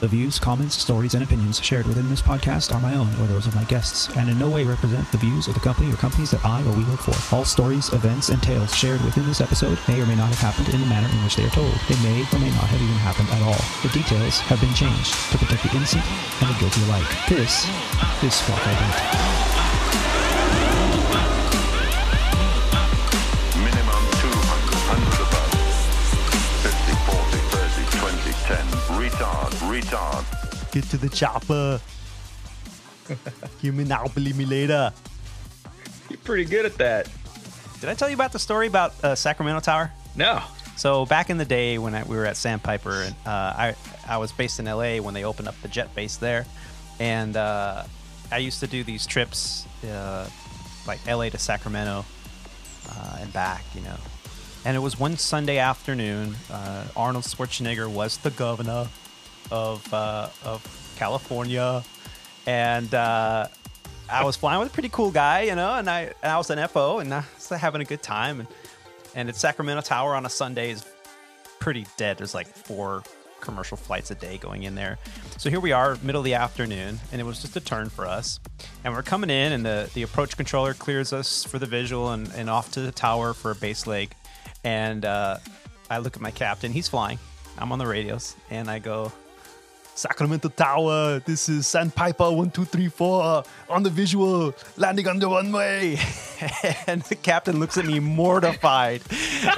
The views, comments, stories, and opinions shared within this podcast are my own or those of my guests, and in no way represent the views of the company or companies that I or we work for. All stories, events, and tales shared within this episode may or may not have happened in the manner in which they are told. They may or may not have even happened at all. The details have been changed to protect the innocent and the guilty alike. This is Squawk Identity. Retard, retard. Get to the chopper. you may now believe me later. You're pretty good at that. Did I tell you about the story about uh, Sacramento Tower? No. So back in the day when I, we were at Sandpiper, and uh, I I was based in LA when they opened up the jet base there, and uh, I used to do these trips, uh, like LA to Sacramento uh, and back, you know. And it was one Sunday afternoon. Uh, Arnold Schwarzenegger was the governor of uh, of California, and uh, I was flying with a pretty cool guy, you know. And I and I was an FO, and I was having a good time. And and it's Sacramento Tower on a Sunday is pretty dead. There's like four commercial flights a day going in there. So here we are, middle of the afternoon, and it was just a turn for us. And we're coming in, and the, the approach controller clears us for the visual and, and off to the tower for a base leg. And uh, I look at my captain, he's flying. I'm on the radios, and I go, Sacramento Tower, this is Sandpiper 1234 on the visual, landing on the runway. and the captain looks at me mortified.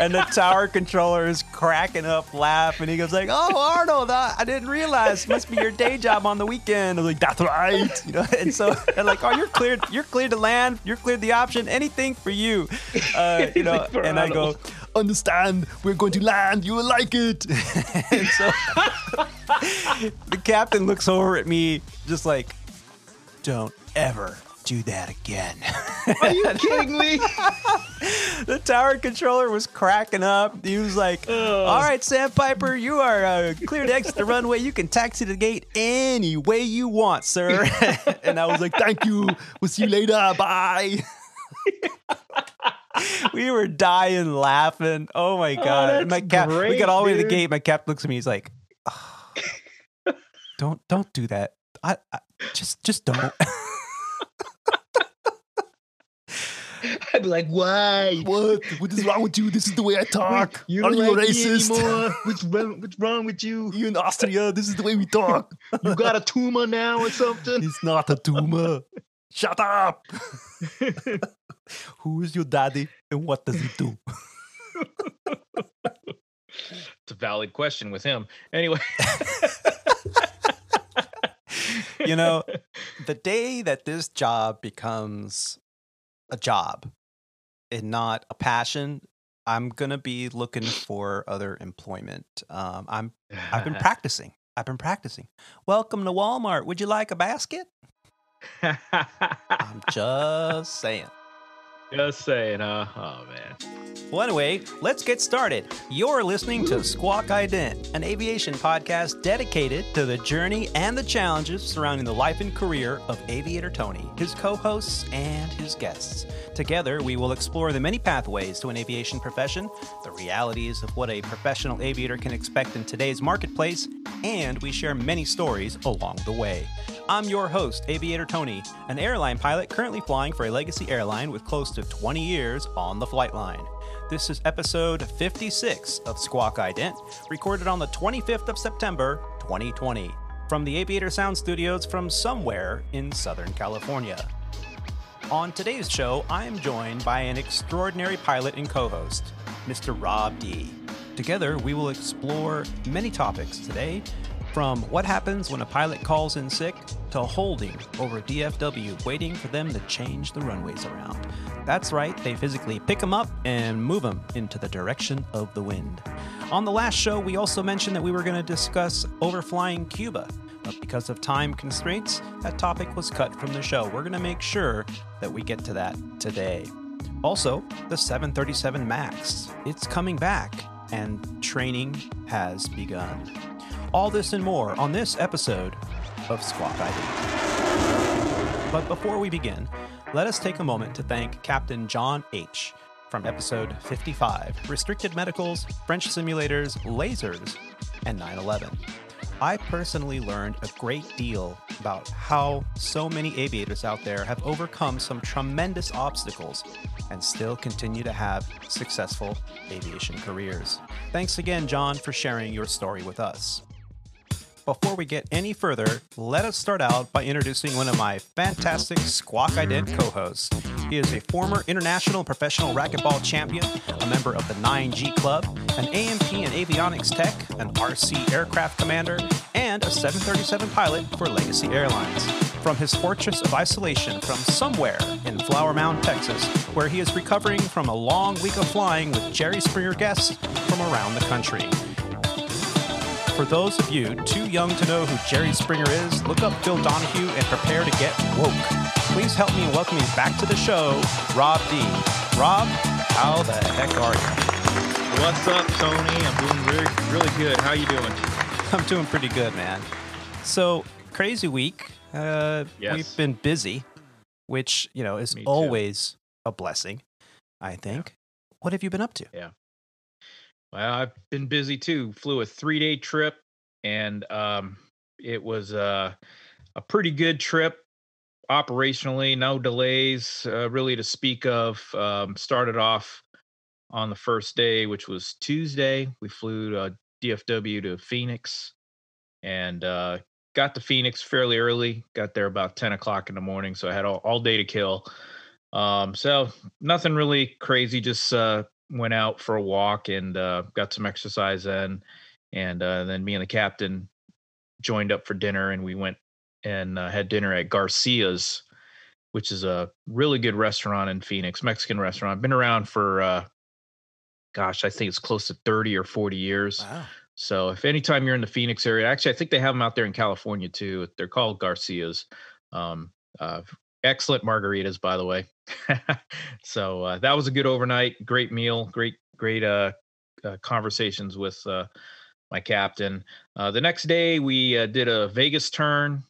and the tower controller is cracking up, laughing. He goes like, "Oh, Arnold, I, I didn't realize. Must be your day job on the weekend." I was like, "That's right." You know, and so they're like, "Oh, you're cleared. You're cleared to land. You're cleared the option. Anything for you." Uh, you know, for and I go, Arnold. "Understand? We're going to land. You will like it." and so the captain looks over at me, just like, "Don't ever." Do that again. Are you kidding me? the tower controller was cracking up. He was like, "All right, Sandpiper, you are uh, clear to exit the runway. You can taxi the gate any way you want, sir." and I was like, "Thank you. We'll see you later. Bye." we were dying laughing. Oh my god! that's my cap. we got all the way to the gate. My cap looks at me. He's like, "Ah, "Don't, don't do that. I, I just, just don't." I'd be like, why? what? What is wrong with you? This is the way I talk. You Are you like racist? What's wrong, what's wrong with you? You in Austria, this is the way we talk. You got a tumor now or something? It's not a tumor. Shut up. Who is your daddy and what does he do? It's a valid question with him. Anyway, You know, the day that this job becomes a job and not a passion, I'm gonna be looking for other employment. Um, I'm I've been practicing. I've been practicing. Welcome to Walmart. Would you like a basket? I'm just saying. Just saying, uh, oh man. Well, anyway, let's get started. You're listening to Squawk Ident, an aviation podcast dedicated to the journey and the challenges surrounding the life and career of Aviator Tony, his co hosts, and his guests. Together, we will explore the many pathways to an aviation profession, the realities of what a professional aviator can expect in today's marketplace, and we share many stories along the way. I'm your host, Aviator Tony, an airline pilot currently flying for a legacy airline with close to 20 years on the flight line. This is episode 56 of Squawk Ident, recorded on the 25th of September, 2020, from the Aviator Sound Studios from somewhere in Southern California. On today's show, I am joined by an extraordinary pilot and co host, Mr. Rob D. Together, we will explore many topics today, from what happens when a pilot calls in sick to holding over DFW, waiting for them to change the runways around. That's right, they physically pick them up and move them into the direction of the wind. On the last show, we also mentioned that we were going to discuss overflying Cuba, but because of time constraints, that topic was cut from the show. We're going to make sure that we get to that today. Also, the 737 MAX. It's coming back, and training has begun. All this and more on this episode of Squawk ID. But before we begin, let us take a moment to thank Captain John H. from episode 55 Restricted Medicals, French Simulators, Lasers, and 9 11. I personally learned a great deal about how so many aviators out there have overcome some tremendous obstacles and still continue to have successful aviation careers. Thanks again, John, for sharing your story with us. Before we get any further, let us start out by introducing one of my fantastic Squawk Ident co hosts. He is a former international professional racquetball champion, a member of the 9G Club, an A&P and avionics tech, an RC aircraft commander, and a 737 pilot for Legacy Airlines. From his fortress of isolation from somewhere in Flower Mound, Texas, where he is recovering from a long week of flying with Jerry Springer guests from around the country. For those of you too young to know who Jerry Springer is, look up Phil Donahue and prepare to get woke. Please help me welcome you back to the show, Rob D. Rob, how the heck are you? What's up, Tony? I'm doing really, really good. How you doing? I'm doing pretty good, man. So, crazy week. Uh, Yes. We've been busy, which, you know, is always a blessing, I think. What have you been up to? Well, I've been busy too. Flew a three day trip, and um, it was uh, a pretty good trip operationally. No delays, uh, really to speak of. Um, started off on the first day, which was Tuesday. We flew uh, DFW to Phoenix, and uh, got to Phoenix fairly early. Got there about ten o'clock in the morning, so I had all, all day to kill. Um, so nothing really crazy. Just uh, went out for a walk and uh, got some exercise in, and uh, then me and the captain joined up for dinner, and we went and uh, had dinner at Garcia's, which is a really good restaurant in Phoenix, Mexican restaurant. Been around for, uh, gosh, I think it's close to thirty or forty years. Wow. So if anytime you're in the Phoenix area, actually, I think they have them out there in California too. They're called Garcias. Um, uh, excellent margaritas, by the way. so uh, that was a good overnight. Great meal. Great, great uh, uh, conversations with uh, my captain. Uh, the next day, we uh, did a Vegas turn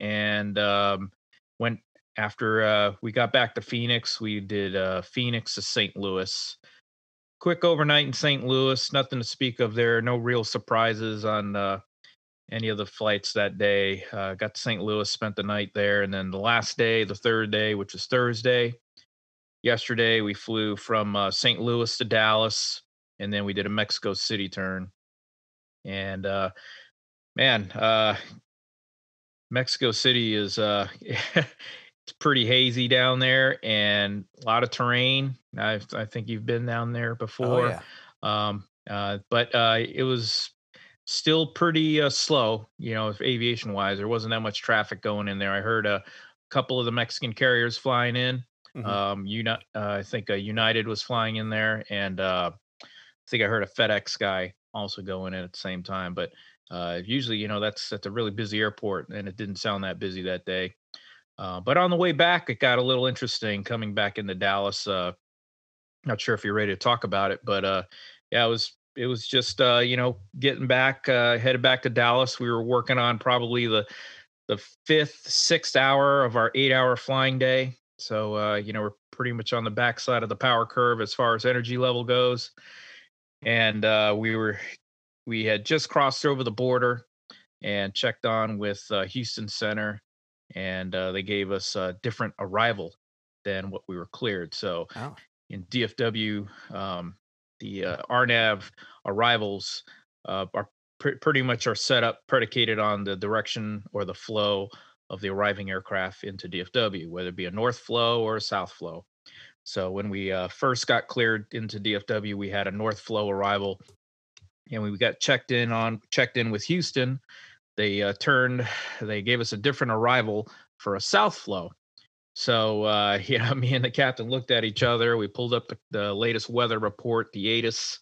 and um, went after we got back to Phoenix. We did Phoenix to St. Louis quick overnight in St. Louis. Nothing to speak of there. No real surprises on any of the flights that day. Uh, got to St. Louis, spent the night there, and then the last day, the third day, which was Thursday. Yesterday, we flew from uh, St. Louis to Dallas, and then we did a Mexico City turn. And uh, man, uh, Mexico City is uh, it's pretty hazy down there and a lot of terrain. I, I think you've been down there before. Oh, yeah. Um, uh, but uh, it was still pretty uh, slow, you know, aviation wise. There wasn't that much traffic going in there. I heard a couple of the Mexican carriers flying in. Mhm. Um, Uni- uh, I think uh, United was flying in there, and uh, I think I heard a FedEx guy also going in at the same time. But uh, usually, you know, that's that's a really busy airport, and it didn't sound that busy that day. Uh, but on the way back, it got a little interesting coming back into Dallas. Uh, not sure if you're ready to talk about it, but uh, yeah, it was it was just uh, you know getting back uh, headed back to Dallas. We were working on probably the the fifth, sixth hour of our eight hour flying day. So uh, you know we're pretty much on the backside of the power curve as far as energy level goes, and uh, we were we had just crossed over the border and checked on with uh, Houston Center, and uh, they gave us a different arrival than what we were cleared. So Oh. in DFW, um, the uh, arrivals uh, are pre- pretty much are set up predicated on the direction or the flow of the arriving aircraft into DFW, whether it be a north flow or a south flow. So when we uh, first got cleared into DFW, we had a north flow arrival, and we got checked in on checked in with Houston. They uh, turned, they gave us a different arrival for a south flow. So uh, you know, me and the captain looked at each other. We pulled up the, the latest weather report, the ATIS,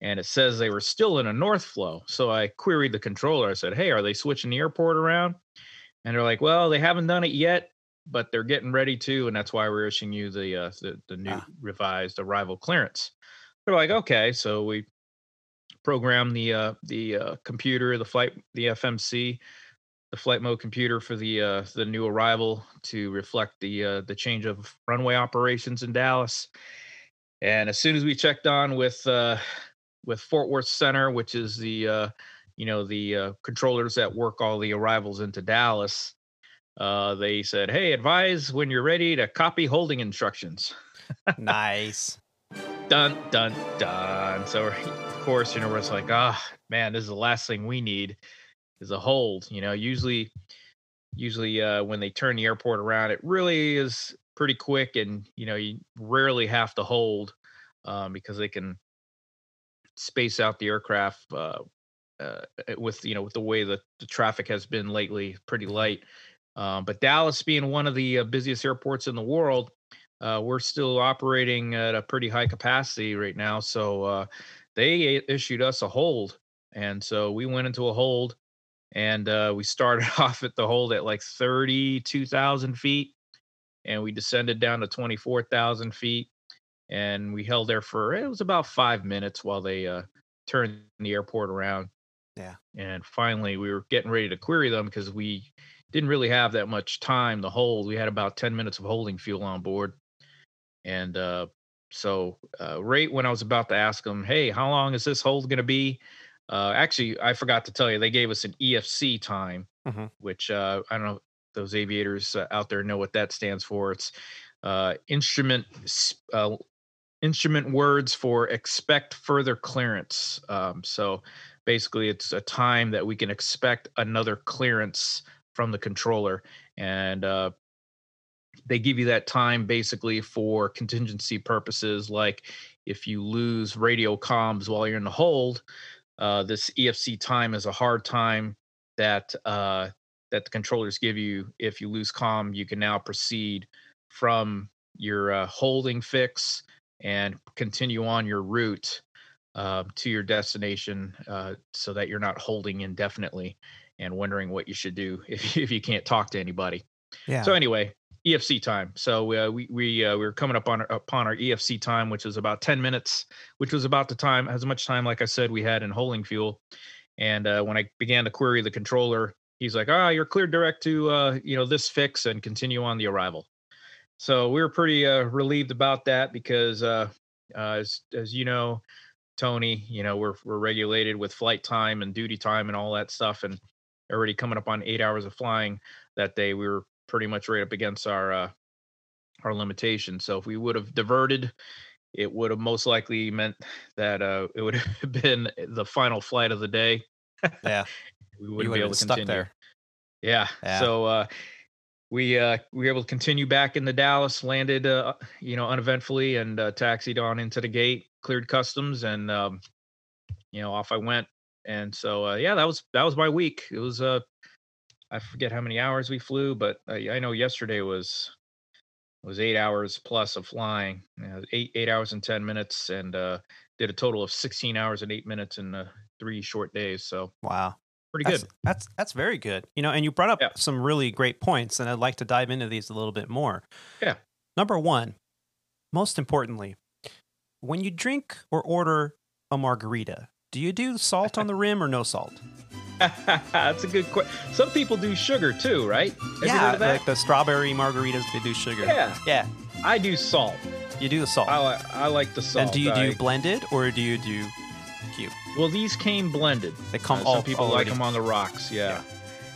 and it says they were still in a north flow. So I queried the controller. I said, "Hey, are they switching the airport around?" And they're like, "Well, they haven't done it yet, but they're getting ready to, and that's why we're issuing you the uh, the, the new Ah. revised arrival clearance." They're like, "Okay," so we programmed the uh, the uh, computer, the flight, the FMC, the flight mode computer for the uh, the new arrival to reflect the uh, the change of runway operations in Dallas. And as soon as we checked on with uh, with Fort Worth Center, which is the uh, you know, the uh, controllers that work all the arrivals into Dallas, uh, they said, "Hey, advise when you're ready to copy holding instructions." nice. Dun dun dun. So of course, you know, we're just like, ah, man, this is the last thing we need is a hold. You know, usually, usually uh, when they turn the airport around, it really is pretty quick, and you know, you rarely have to hold um, because they can space out the aircraft uh, uh, with you know with the way that the traffic has been lately, pretty light. Um, but Dallas being one of the uh, busiest airports in the world, uh, we're still operating at a pretty high capacity right now. So uh, they issued us a hold, and so we went into a hold, and uh, we started off at the hold at like thirty-two thousand feet, and we descended down to twenty-four thousand feet, and we held there for it was about five minutes while they uh, turned the airport around. Yeah. And finally, we were getting ready to query them because we didn't really have that much time to hold. We had about 10 minutes of holding fuel on board. And uh, so, uh, right when I was about to ask them, hey, how long is this hold going to be? Uh, actually, I forgot to tell you, they gave us an EFC time, Mhm. which uh, I don't know if those aviators uh, out there know what that stands for. It's uh, instrument uh, instrument words for expect further clearance. Um, so basically, it's a time that we can expect another clearance from the controller, and uh, they give you that time basically for contingency purposes, like if you lose radio comms while you're in the hold. Uh, this EFC time is a hard time that uh, that the controllers give you. If you lose comm, you can now proceed from your uh, holding fix and continue on your route uh, to your destination uh, so that you're not holding indefinitely and wondering what you should do if, you- if you can't talk to anybody. Yeah. So anyway, EFC time. So uh, we we uh, we were coming up on our, upon our EFC time, which was about ten minutes, which was about the time as much time, like I said, we had in holding fuel. And uh, when I began to query the controller, he's like, "Ah, you're cleared direct to uh, you know this fix and continue on the arrival." So we were pretty uh, relieved about that because, uh, as as you know, Tony, you know we're we're regulated with flight time and duty time and all that stuff, and already coming up on eight hours of flying that day, we were pretty much right up against our uh, our limitation. So if we would have diverted, it would have most likely meant that uh, it would have been the final flight of the day. yeah. We wouldn't would be able to stuck continue. there. Yeah. Yeah. So uh, we uh, we were able to continue back into Dallas, landed uh, you know uneventfully, and uh, taxied on into the gate, cleared customs, and um, you know off I went. And so uh, yeah, that was that was my week. It was uh, I forget how many hours we flew, but I, I know yesterday was was eight hours plus of flying, eight eight hours and ten minutes, and uh, did a total of sixteen hours and eight minutes in uh, three short days. So Wow. pretty That's, good. That's that's very good. You know, and you brought up Yeah. some really great points, and I'd like to dive into these a little bit more. Yeah. Number one, most importantly, when you drink or order a margarita, do you do salt on the rim or no salt? That's a good question. Some people do sugar too, right? Have yeah, like the strawberry margaritas, they do sugar. Yeah. Yeah. I do salt. You do the salt. I, li- I like the salt. and do you I- do blended or do you do cube? well, these came blended. They come Uh, all Some people like them on the rocks. Yeah.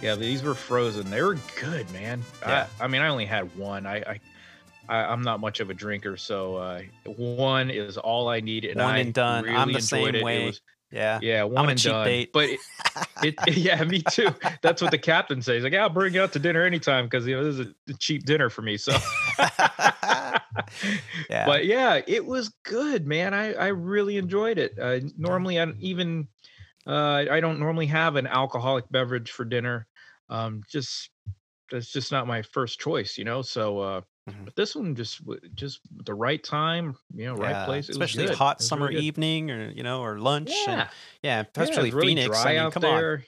yeah. these were frozen. They were good, man. Yeah. I, I mean, I only had one. I, I, I I'm not much of a drinker, so uh, one is all I need, and One I and done. Really I'm the same it. It way. was- Yeah. yeah, one a and cheap done. date. But it, it, yeah, me too. That's what the captain says. Like, yeah, I'll bring you out to dinner anytime because you know this is a cheap dinner for me. So, Yeah. but yeah, it was good, man. I I really enjoyed it. Uh, normally, I don't even uh, I don't normally have an alcoholic beverage for dinner. Um, just that's just not my first choice, you know. So, uh, Mhm. but this one just just the right time, you know, right Yeah, place. It especially hot summer really evening or you know or lunch. Yeah, and, yeah, yeah, especially it's really Phoenix. I mean, come on. there.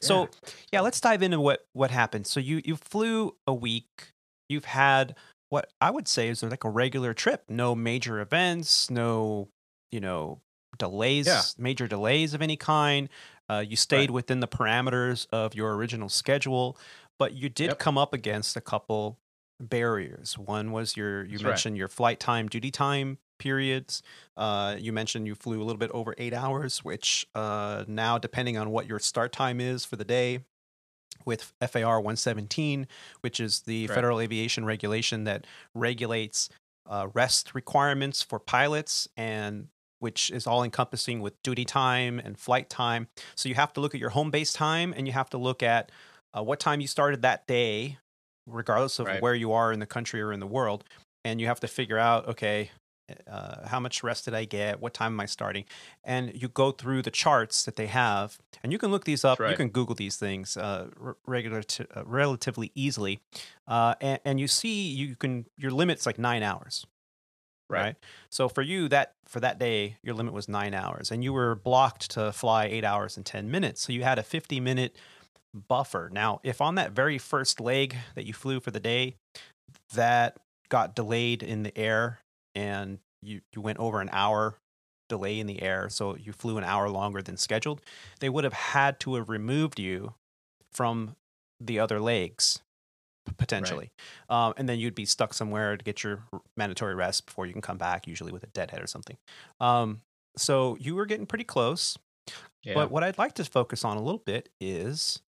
So yeah, let's dive into what what happened. So you you flew a week. You've had what I would say is like a regular trip. No major events. No you know delays. Yeah. Major delays of any kind. Uh, you stayed within the parameters of your original schedule, but you did Yep. come up against a couple barriers. One was your you That's right. mentioned your flight time, duty time periods. Uh, you mentioned you flew a little bit over eight hours, which uh, now, depending on what your start time is for the day, with FAR 117, which is the Right. Federal Aviation Regulation that regulates uh, rest requirements for pilots and which is all encompassing with duty time and flight time. So you have to look at your home base time and you have to look at uh, what time you started that day, regardless of Right. where you are in the country or in the world. And you have to figure out, okay, uh, how much rest did I get? What time am I starting? And you go through the charts that they have, and you can look these up. You can Google these things uh, regular to, uh, relatively easily, uh, and, and you see you can your limit's like nine hours Right. right. So for you that for that day, your limit was nine hours, and you were blocked to fly eight hours and ten minutes. So you had a fifty minute buffer. Now, if on that very first leg that you flew for the day, that got delayed in the air, and you you went over an hour delay in the air, so you flew an hour longer than scheduled, they would have had to have removed you from the other legs potentially um, and then you'd be stuck somewhere to get your mandatory rest before you can come back usually with a deadhead or something um, so you were getting pretty close Yeah. but what I'd like to focus on a little bit is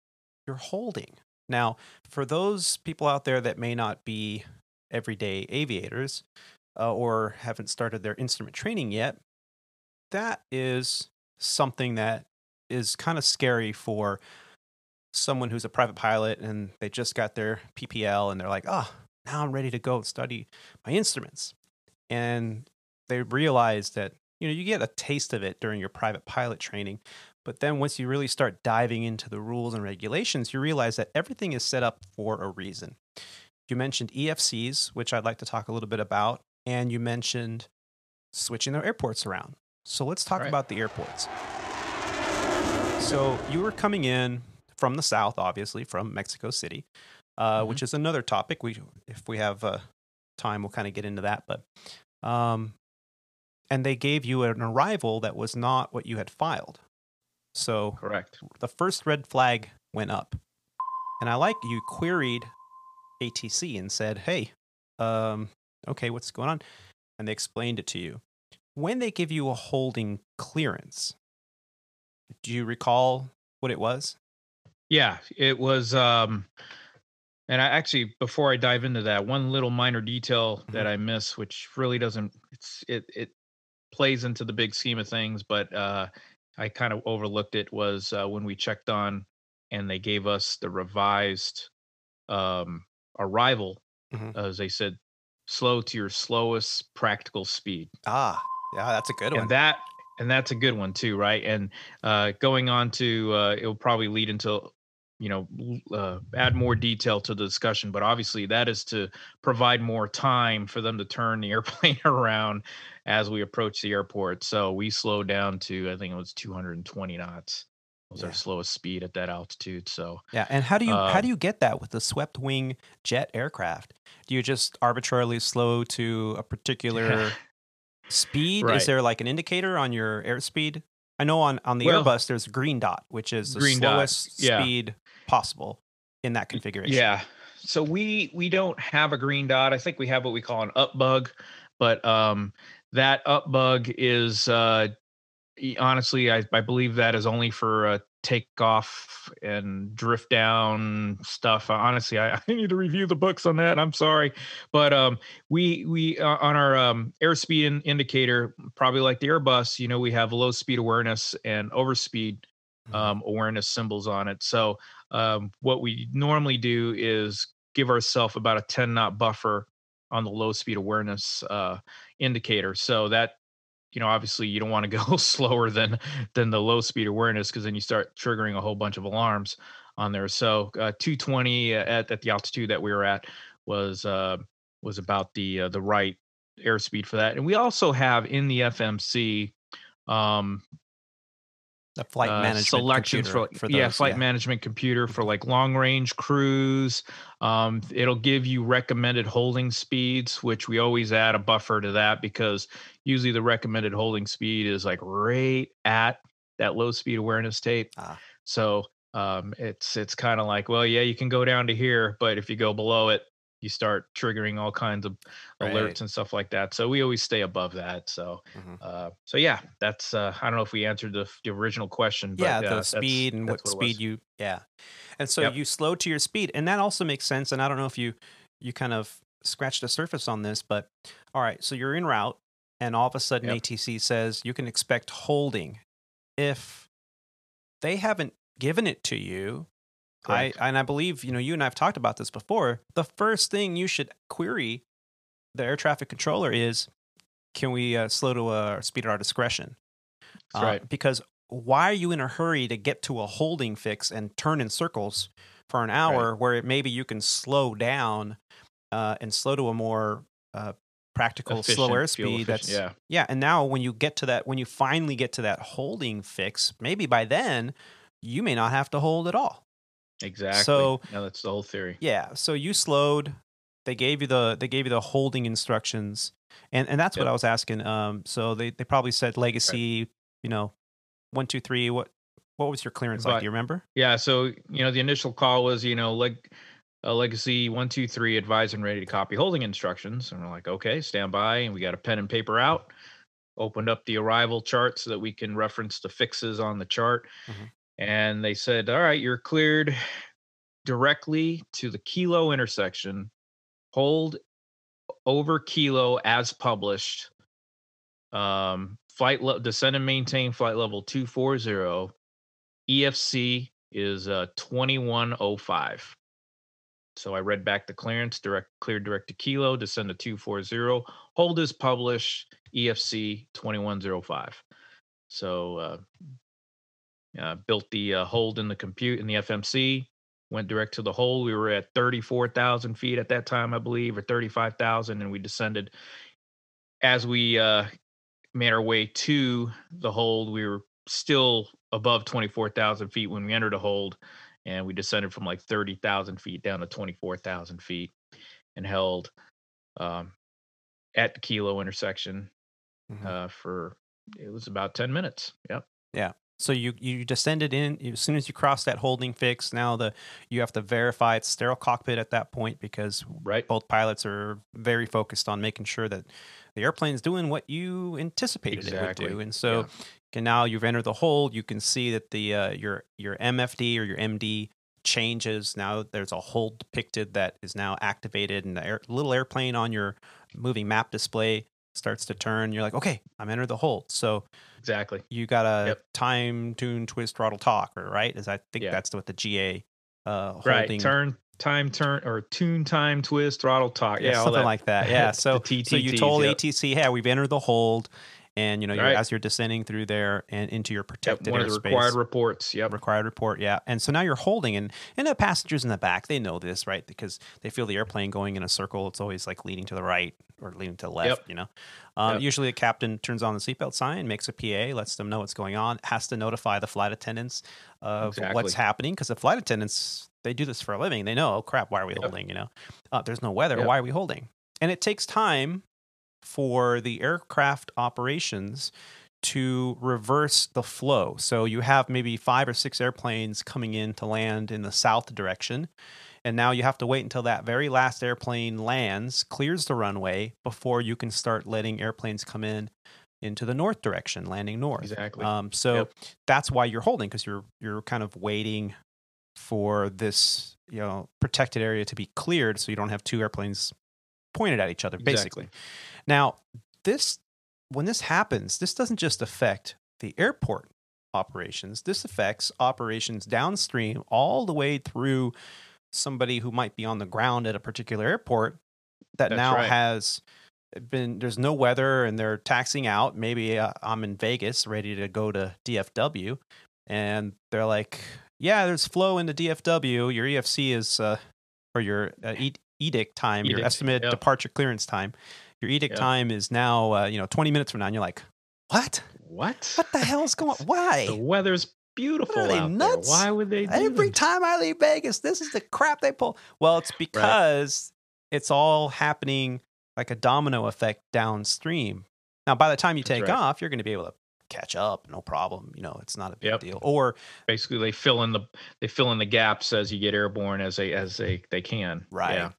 your holding. Now, for those people out there that may not be everyday aviators uh, or haven't started their instrument training yet, that is something that is kind of scary for someone who's a private pilot and they just got their PPL and they're like, oh, now I'm ready to go study my instruments. And they realize that, you know, you get a taste of it during your private pilot training. But then once you really start diving into the rules and regulations, you realize that everything is set up for a reason. You mentioned EFCs, which I'd like to talk a little bit about, and you mentioned switching their airports around. So let's talk Right. about the airports. So you were coming in from the south, obviously from Mexico City, uh, Mhm. which is another topic. We, if we have uh, time, we'll kind of get into that. But, um, and they gave you an arrival that was not what you had filed. So Correct. the first red flag went up, and I like you queried ATC and said, "Hey, um, okay, what's going on?" And they explained it to you. When they give you a holding clearance, do you recall what it was? Yeah, it was. Um, and I actually, before I dive into that, one little minor detail that I miss, which really doesn't, it's it it plays into the big scheme of things, but uh, I kind of overlooked it. Was uh, when we checked on, and they gave us the revised um, arrival, Mhm. as they said, slow to your slowest practical speed Ah, yeah, that's a good one. and that and that's a good one too right and uh going on to uh it'll probably lead into you know uh, add more detail to the discussion but obviously that is to provide more time for them to turn the airplane around as we approach the airport so we slowed down to i think it was 220 knots was Yeah. our slowest speed at that altitude so yeah, and how do you how um, do you get that with the swept wing jet aircraft? Do you just arbitrarily slow to a particular speed? Right. Is there like an indicator on your airspeed? I know on on the Well- Airbus there's a green dot, which is the Green dot, slowest yeah. speed possible in that configuration. Yeah. So we we don't have a green dot. I think we have what we call an up bug, but um that up bug is uh honestly I, I believe that is only for uh takeoff and drift down stuff. Honestly, I, I need to review the books on that. I'm sorry, but um we we uh, on our um airspeed in- indicator, probably like the Airbus, you know, we have low speed awareness and overspeed Mhm. um, awareness symbols on it. So um, what we normally do is give ourselves about a 10 knot buffer on the low speed awareness uh, indicator. So that you know obviously you don't want to go slower than than the low speed awareness because then you start triggering a whole bunch of alarms on there. So uh, 220 at, at the altitude that we were at was uh, was about the uh, the right airspeed for that. And we also have in the FMC um, the flight uh, management selections for, computer like- yeah those, flight management computer for like long range cruise. Um it'll give you recommended holding speeds which we always add a buffer to that because usually the recommended holding speed is like right at that low speed awareness tape. Ah. so um it's it's kind of like well yeah you can go down to here but if you go below it you start triggering all kinds of Right. alerts and stuff like that. So we always stay above that. So Mhm. uh, so yeah, that's uh, I don't know if we answered the, the original question, but yeah, uh, the that's- speed and what that's was. speed you yeah. And so Yep. you slow to your speed, and that also makes sense. And I don't know if you you kind of scratched the surface on this, but all right, so you're in route, and all of a sudden Yep. ATC says you can expect holding. If they haven't given it to you, I and I believe you know you and I've talked about this before. The first thing you should query the air traffic controller is, can we uh, slow to a speed at our discretion? Uh, right. Because why are you in a hurry to get to a holding fix and turn in circles for an hour where maybe you can slow down uh, and slow to a more uh, practical, slow Efficient, fuel airspeed? That's yeah. yeah. And now when you get to that, when you finally get to that holding fix, maybe by then you may not have to hold at all. Exactly. So- yeah, that's the whole theory. Yeah. So you slowed. They gave you the they gave you the holding instructions, and and that's what I was asking. Um. So they they probably said legacy. You know, one two three. What what was your clearance like? Do you remember? Yeah. So you know, the initial call was you know like. uh, legacy one two three advise and ready to copy holding instructions, and we're like, okay, stand by, and we got a pen and paper out. Opened up the arrival chart so that we can reference the fixes on the chart, Mhm. And they said, all right, you're cleared directly to the kilo intersection. Hold over kilo as published. Um, flight le- descend and maintain flight level two four zero. EFC is uh 2105. So I read back the clearance, direct cleared direct to kilo, descend to 240. Hold is published, EFC 2105. So uh, uh built the uh, hold in the compute in the FMC, went direct to the hold. We were at 34,000 feet at that time, I believe, or 35,000, and we descended as we uh made our way to the hold. We were still above 24,000 feet when we entered a hold, and we descended from like 30,000 feet down to 24,000 feet and held um, at the kilo intersection Mhm. uh, for it was about 10 minutes. Yep. So you you descended in as soon as you cross that holding fix. Now the you have to verify it's sterile cockpit at that point because Right. both pilots are very focused on making sure that the airplane's doing what you anticipated it would do. And so Yeah. and now you've entered the hold. You can see that the uh, your your MFD or your MD changes. Now there's a hold depicted that is now activated, and the air, little airplane on your moving map display starts to turn. You're like, okay, I'm entered the hold. So Exactly. you got a Yep. time, tune, twist, throttle, talk, or right? Is I think Yeah. that's what the GA uh, holding. Right. Turn, time, turn, or tune, time, twist, throttle, talk. yeah, Yeah, something that. like that. Yeah. So, so you told yep. ATC, hey, we've entered the hold, and you know, you're, Right. as you're descending through there and into your Yep, protected one of the airspace. required reports. Yep. required report yeah and so now you're holding and and the passengers in the back they know this right because they feel the airplane going in a circle it's always like leaning to the right or leaning to the left Yep. you know um, Yep. usually the captain turns on the seatbelt sign makes a pa lets them know what's going on has to notify the flight attendants of what's happening because the flight attendants they do this for a living they know oh crap why are we Yep. holding you know uh, there's no weather Yep. why are we holding and it takes time for the aircraft operations to reverse the flow. So you have maybe five or six airplanes coming in to land in the south direction. And now you have to wait until that very last airplane lands, clears the runway before you can start letting airplanes come in into the north direction, landing north. Exactly. Um, so Yep. that's why you're holding because you're you're kind of waiting for this you know protected area to be cleared, so you don't have two airplanes pointed at each other. Basically, Exactly. Now this when this happens, this doesn't just affect the airport operations. This affects operations downstream all the way through somebody who might be on the ground at a particular airport that That's now right. has been there's no weather and they're taxing out. Maybe uh, I'm in Vegas ready to go to DFW and they're like, "Yeah, there's flow into DFW. Your EFC is uh or your uh, ed- edict time, your Edict, estimated yep. departure clearance time. Your edict time is now uh, you know 20 minutes from now." And you're like, "What? What? What the hell is going? On? Why?" The weather's beautiful they, out nuts? there. Why would they do Every time I leave Vegas, this is the crap they pull. Well, it's because it's all happening like a domino effect downstream. Now, by the time you take right. off, you're going to be able to catch up, no problem. You know, it's not a big Yep. deal. Or Basically, they fill in the they fill in the gaps as you get airborne as they as they they can. right. Yeah.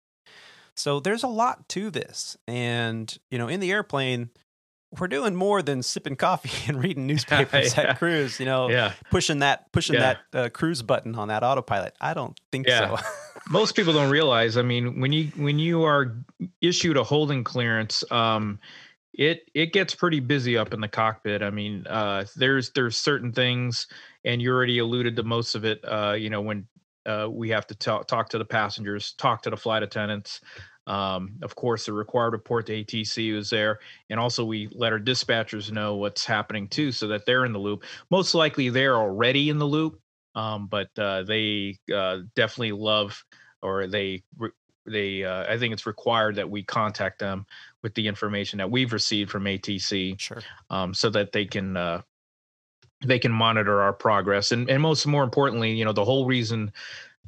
So there's a lot to this. And, you know, in the airplane, we're doing more than sipping coffee and reading newspapers Yeah. at cruise, you know, Yeah. pushing that pushing Yeah. that uh, cruise button on that autopilot. I don't think so. most people don't realize i mean when you when you are issued a holding clearance um it it gets pretty busy up in the cockpit i mean uh there's there's certain things and you already alluded to most of it uh you know when uh we have to talk talk to the passengers talk to the flight attendants um of course the required report to atc is there and also we let our dispatchers know what's happening too so that they're in the loop most likely they're already in the loop um, but uh, they uh, definitely love or they they uh, I think it's required that we contact them with the information that we've received from ATC sure. um, so that they can uh, they can monitor our progress. And and most more importantly you know the whole reason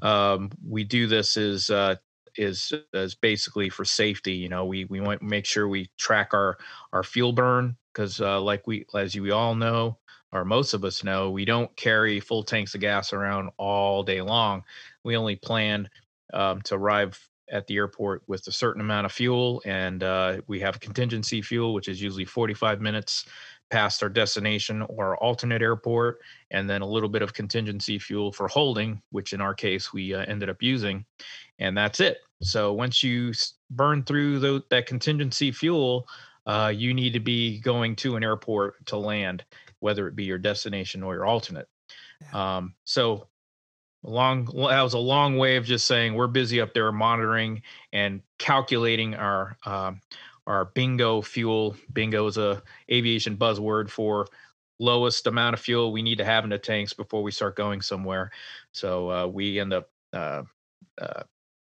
um, we do this is uh, is is basically for safety. You know we we want to make sure we track our our fuel burn because uh, like we as you all know or most of us know we don't carry full tanks of gas around all day long. We only plan um, to arrive at the airport with a certain amount of fuel and uh, we have contingency fuel which is usually 45 minutes past our destination or alternate airport and then a little bit of contingency fuel for holding which in our case we uh, ended up using and that's it. So once you burn through tho- that contingency fuel uh, you need to be going to an airport to land whether it be your destination or your alternate. Um, so long that was a long way of just saying we're busy up there monitoring and calculating our um, our bingo fuel bingo is a aviation buzzword for lowest amount of fuel we need to have in the tanks before we start going somewhere so uh, we end up uh, uh,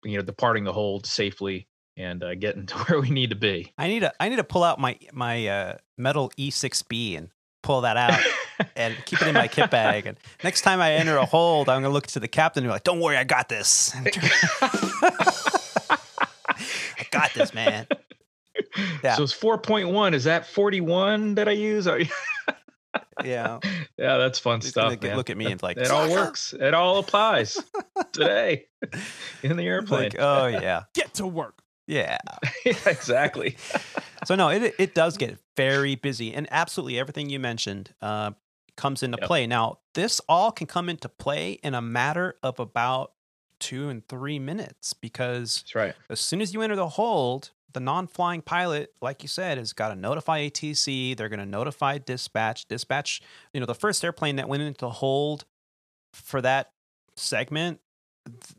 you know departing the hold safely and uh, getting to where we need to be I need to I need to pull out my my uh, metal E6B and pull that out and keep it in my kit bag. And next time I enter a hold, I'm gonna look to the captain and be like, "Don't worry, I got this. I got this, man." Yeah. so it's 4.1 is that 41 that i use Are you- Yeah, yeah that's fun He's stuff man. look at me and like, it all works it all applies today in the airplane like, oh yeah, Get to work. yeah. Yeah, exactly So no, it it does get very busy, and absolutely everything you mentioned uh, comes into Yep. play. Now, this all can come into play in a matter of about two and three minutes because that's right as soon as you enter the hold, the non-flying pilot, like you said, has got to notify ATC. They're going to notify dispatch. Dispatch, you know, the first airplane that went into hold for that segment,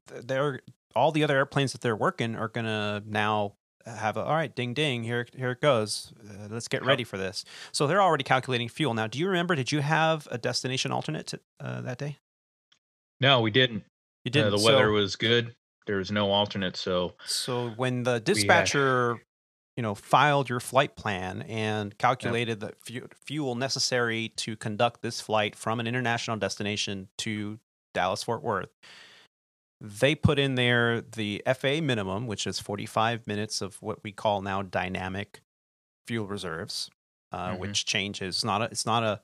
th- they're all the other airplanes that they're working are going to now have a all right, ding ding, here here it goes. Uh, let's get ready for this. So they're already calculating fuel. Now, do you remember? Did you have a destination alternate to, uh, that day? no we didn't You Uh, didn't. the So- weather was good there was no alternate so So when the dispatcher, you know, filed your flight plan and calculated the fu- fuel necessary to conduct this flight from an international destination to Dallas Fort Worth, they put in there the FA minimum, which is 45 minutes of what we call now dynamic fuel reserves, uh, Mhm. which changes. It's not a, it's not a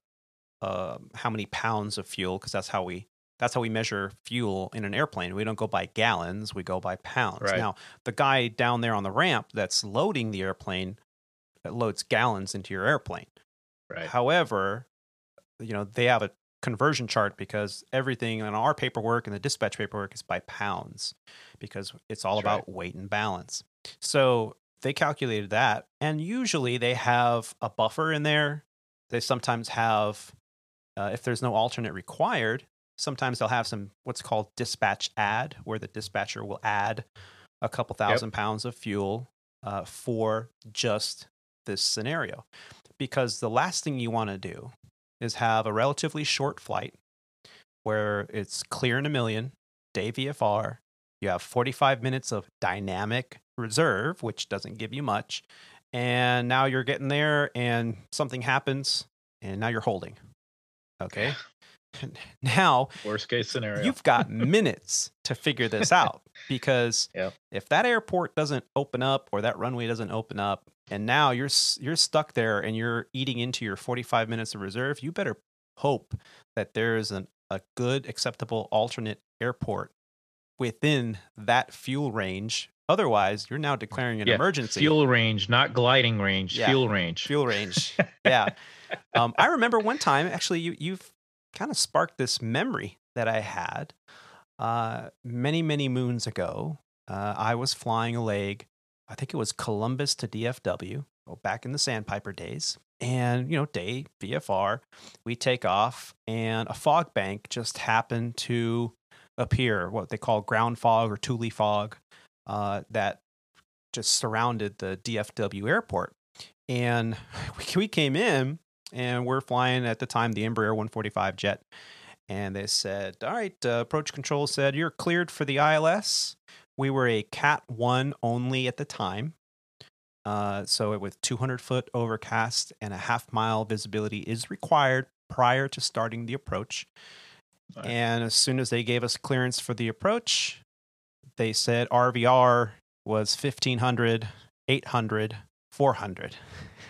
uh, how many pounds of fuel because that's how we that's how we measure fuel in an airplane. We don't go by gallons, we go by pounds. Right. Now, the guy down there on the ramp that's loading the airplane uh, loads gallons into your airplane. right However, you know, they have a conversion chart because everything on our paperwork and the dispatch paperwork is by pounds because it's all That's right. about weight and balance. So they calculated that. And usually they have a buffer in there. They sometimes have, uh, if there's no alternate required, sometimes they'll have some what's called dispatch add, where the dispatcher will add a couple thousand pounds of fuel uh, for just this scenario. Because the last thing you want to do is have a relatively short flight where it's clear in a million, day VFR. You have 45 minutes of dynamic reserve, which doesn't give you much. And now you're getting there and something happens and now you're holding. Okay. now worst case scenario you've got minutes to figure this out because Yep. if that airport doesn't open up or that runway doesn't open up and now you're you're stuck there and you're eating into your 45 minutes of reserve you better hope that there is an, a good acceptable alternate airport within that fuel range. Otherwise, you're now declaring an Yeah, emergency. Fuel range, not gliding range. Yeah. Fuel range. fuel range. yeah. Um, I remember one time, actually, you, you've kind of sparked this memory that I had uh, many, many moons ago. Uh, I was flying a leg, I think it was Columbus to DFW, well, back in the Sandpiper days. And, you know, day VFR, we take off, and a fog bank just happened to appear, what they call ground fog or Tule fog, uh, that just surrounded the DFW airport. And we, we came in and we're flying at the time the Embraer 145 jet. And they said, All right, uh, approach control said, You're cleared for the ILS. We were a Cat 1 only at the time. Uh, so, with 200 foot overcast and a half mile visibility is required prior to starting the approach. Right. And as soon as they gave us clearance for the approach, they said RVR was 1500, 800, 400.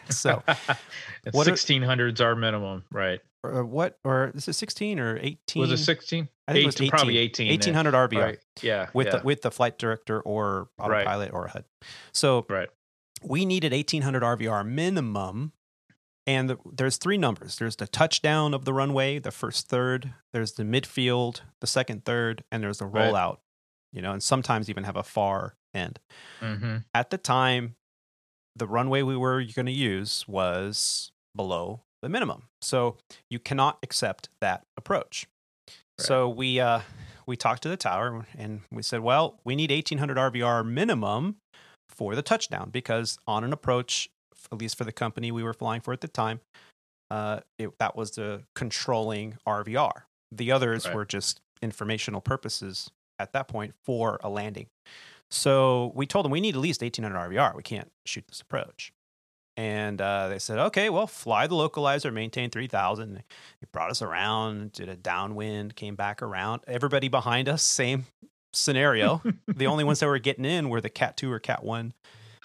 So, what 1600s are minimum, right? or what, or is it 16 or 18? Was it 16? I think it was 18, probably 18. then. 1800 RVR Right. Yeah. with, yeah. the, with the flight director or Right. autopilot or a HUD. So, right. we needed 1800 RVR minimum. And the, there's three numbers. There's the touchdown of the runway, the first third. There's the midfield, the second third, and there's the Right. rollout. You know, and sometimes even have a far end. Mm-hmm. At the time, the runway we were going to use was below the minimum, so you cannot accept that approach. So we uh, we talked to the tower and we said, well, we need 1800 RVR minimum for the touchdown because on an approach, at least for the company we were flying for at the time, uh, it, that was the controlling RVR. The others Right. were just informational purposes at that point for a landing. So we told them we need at least 1800 RVR. We can't shoot this approach. And uh, they said, okay, well, fly the localizer, maintain 3000. They brought us around, did a downwind, came back around. Everybody behind us, same scenario. the only ones that were getting in were the Cat 2 or Cat 1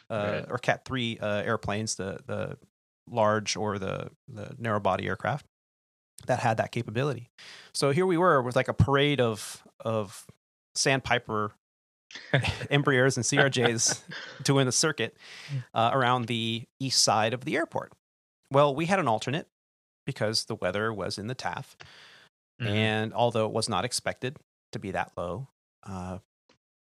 uh, Right. or Cat 3 uh, airplanes, the, the large or the, the narrow body aircraft that had that capability. So here we were with like a parade of, of Sandpiper Embraers and CRJs doing the circuit uh, around the east side of the airport. Well, we had an alternate because the weather was in the TAF. Mhm. And although it was not expected to be that low, uh,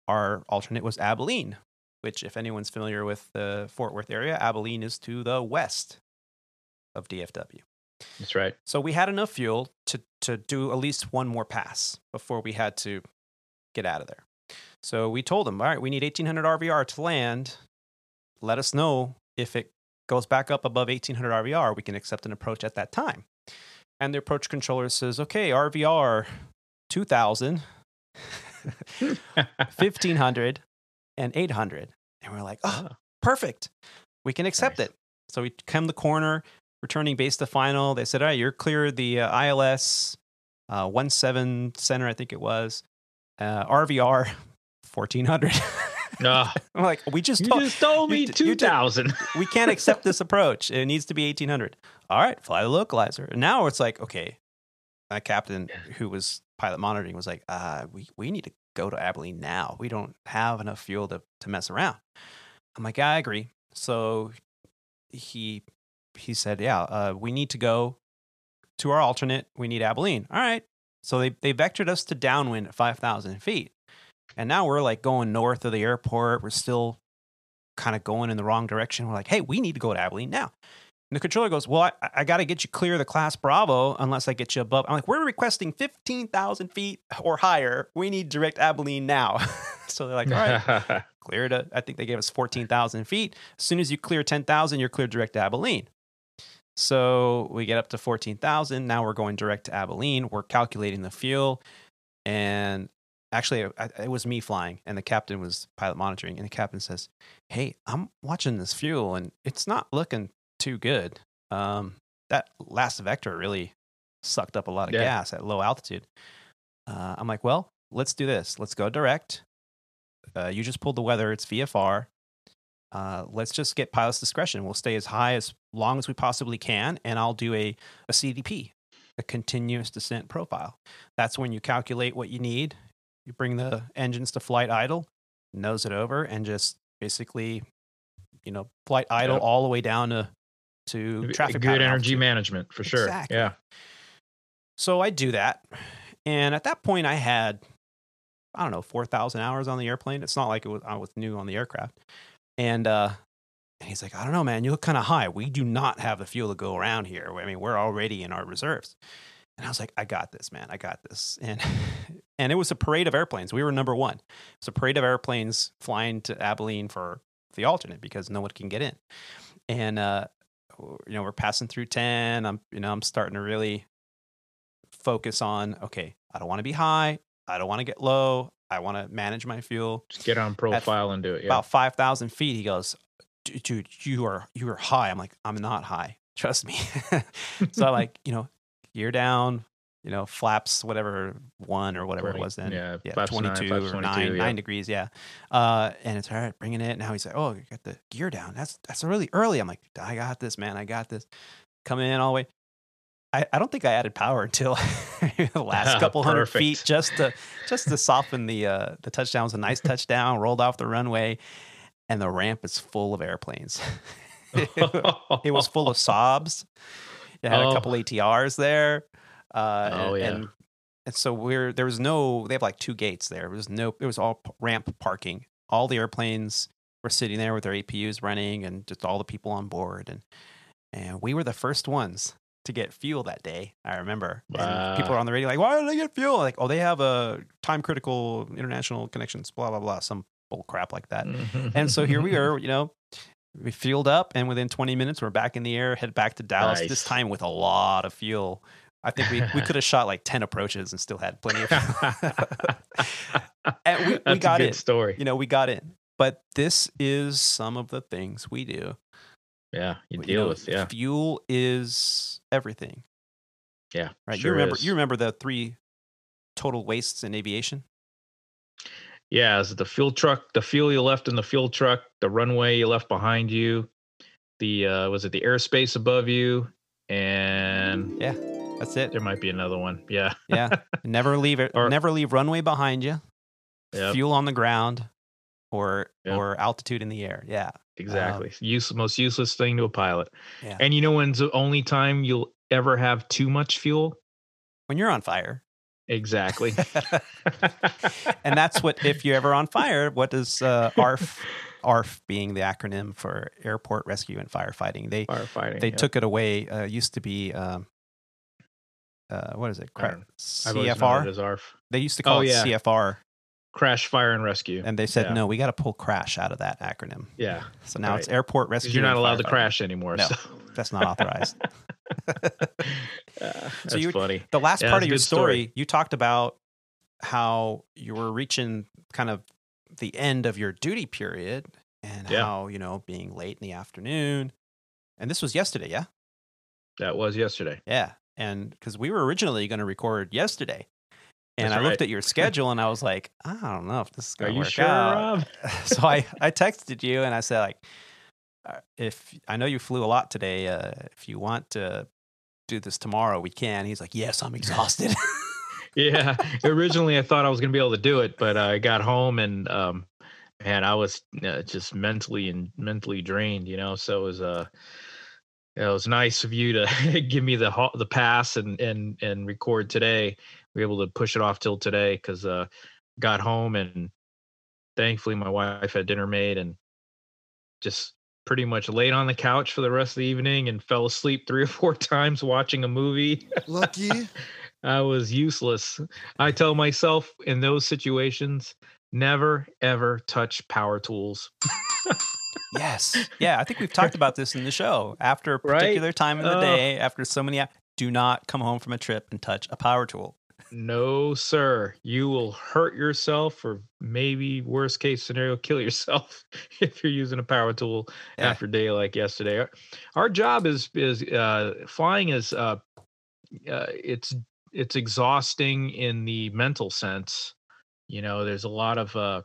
our alternate was Abilene, which, if anyone's familiar with the Fort Worth area, Abilene is to the west of DFW. That's right. So we had enough fuel to, to do at least one more pass before we had to get out of there. So we told them, all right, we need 1800 RVR to land. Let us know if it goes back up above 1800 RVR, we can accept an approach at that time. And the approach controller says, okay, RVR 2000, 1500, and 800. And we're like, oh, Ah. perfect. We can accept Nice. it. So we come the corner, returning base to final. They said, all right, you're clear the uh, ILS uh, 17 center, I think it was, uh, RVR 1400. Ah, I'm like, we just told, just told me did- 2000. we can't accept this approach. It needs to be 1800. All right, fly the localizer. And now it's like, okay, that captain who was pilot monitoring was like, uh, we, we need to go to Abilene now. We don't have enough fuel to, to mess around. I'm like, I agree. So he he said, yeah, uh, we need to go to our alternate. We need Abilene. All right. So they, they vectored us to downwind at 5,000 feet. And now we're like going north of the airport. We're still kind of going in the wrong direction. We're like, hey, we need to go to Abilene now. And the controller goes, well, I, I got to get you clear of the class Bravo unless I get you above. I'm like, we're requesting 15,000 feet or higher. We need direct Abilene now. so they're like, all right, clear it. I think they gave us 14,000 feet. As soon as you clear 10,000, you're clear direct to Abilene. So we get up to 14,000. Now we're going direct to Abilene. We're calculating the fuel. And actually, it was me flying, and the captain was pilot monitoring. And the captain says, Hey, I'm watching this fuel, and it's not looking too good. Um, that last vector really sucked up a lot of Yeah. gas at low altitude. Uh, I'm like, Well, let's do this. Let's go direct. Uh, you just pulled the weather, it's VFR uh, let's just get pilot's discretion. We'll stay as high as long as we possibly can, and I'll do a, a CDP, a continuous descent profile. That's when you calculate what you need. you bring the engines to flight idle, nose it over, and just basically, you know, flight idle Yep. all the way down to to traffic. good energy altitude. management for sure. Exactly. Yeah. So I do that. And at that point I had I don't know, 4,000 hours on the airplane. It's not like it was I was new on the aircraft. And uh and he's like, "I don't know, man. You look kind of high. We do not have the fuel to go around here. I mean, we're already in our reserves." And I was like, "I got this, man. I got this." And and it was a parade of airplanes. We were number 1. It was a parade of airplanes flying to Abilene for the alternate because no one can get in. And uh you know, we're passing through 10. I'm you know, I'm starting to really focus on okay, I don't want to be high. I don't want to get low. I want to manage my fuel. Just get on profile and do it. Yeah. About 5,000 feet, he goes, "Dude, you are you are high." I'm like, "I'm not high. Trust me." so I like, you know, gear down, you know, flaps whatever one or whatever 20, it was then. yeah, yeah, flaps nine, 22 flaps or 22, 9, yeah. 9 degrees, yeah. Uh, and it's all right, bringing it. Now he's like, "Oh, you got the gear down. That's that's really early." I'm like, "I got this, man. I got this." Coming in all the way. I, I don't think I added power until the last couple hundred feet just to just to soften the uh, the touchdown. It was a nice touchdown, rolled off the runway, and the ramp is full of airplanes. it was full of Saabs. It had Oh. a couple ATRs there. Uh, Oh, yeah. And, and so we're there was no they have like two gates there. There was no it was all ramp parking. All the airplanes were sitting there with their APUs running and just all the people on board and and we were the first ones to get fuel that day. I remember. And people Wow. are on the radio like, "Why did they get fuel?" Like, "Oh, they have a time critical international connections." Blah blah blah. Some bull crap like that. Mm-hmm. And so here we are, you know, we fueled up, and within 20 minutes, we're back in the air, head back to Dallas, this time with a lot of fuel. I think we, we could have shot like 10 approaches and still had plenty of fuel. and we, we got a good in. story. You know, we got in. But this is some of the things we do. yeah, you You deal know, with yeah, Fuel is everything, yeah. right? sure you remember is. you remember the three total wastes in aviation? Yeah, is it the fuel truck, the fuel you left in the fuel truck, the runway you left behind you, the uh was it the airspace above you, and Yeah, that's it. there might be another one. Yeah, Yeah. never leave it. Or- never leave runway behind you. Yep. Fuel on the ground, or Yep. or altitude in the air. Yeah. exactly. Use most useless thing to a pilot. Yeah. And you know when's the only time you'll ever have too much fuel? When you're on fire. Exactly. and that's what if you're ever on fire, what does uh, ARF ARF being the acronym for Airport Rescue and Firefighting? They firefighting. they yeah. took it away. Uh, used to be um, uh, what is it? Cra- it CFR. as ARF. They used to call Oh, it yeah. CFR, Crash, fire, and rescue. and they said Yeah. no, we got to pull crash out of that acronym. yeah, So now it's airport Rescue. you're not allowed to crash anymore. No. So. That's not authorized. Uh, that's you- funny. the last Yeah, part of your story, story. you talked about how you were reaching kind of the end of your duty period and how, you know, being late in the afternoon. And this was yesterday, yeah? That was yesterday. Yeah. And because we were originally going to record yesterday. And That's I looked at your schedule and I was like, I don't know if this is going to you work sure, out. Rob? so I, I texted you and I said, like, uh, if I know you flew a lot today, uh, if you want to do this tomorrow, we can. He's like, yes, I'm exhausted. yeah. Originally, I thought I was going to be able to do it, but I got home and um, man, I was uh, just mentally and mentally drained. You know, so it was uh, it was nice of you to give me the the pass and and and record today. We were able to push it off till today because uh, got home and thankfully my wife had dinner made and just pretty much laid on the couch for the rest of the evening and fell asleep three or four times watching a movie. Lucky. I was useless. I tell myself in those situations, never ever touch power tools. Yes. Yeah, I think we've talked about this in the show. After a Right? particular time in the Oh. day, after so many, do not come home from a trip and touch a power tool. No, sir. You will hurt yourself, or maybe worst case scenario, kill yourself if you're using a power tool Yeah. after a day like yesterday. Our, our job is is uh, flying is uh, uh, it's it's exhausting in the mental sense. You know, there's a lot of uh,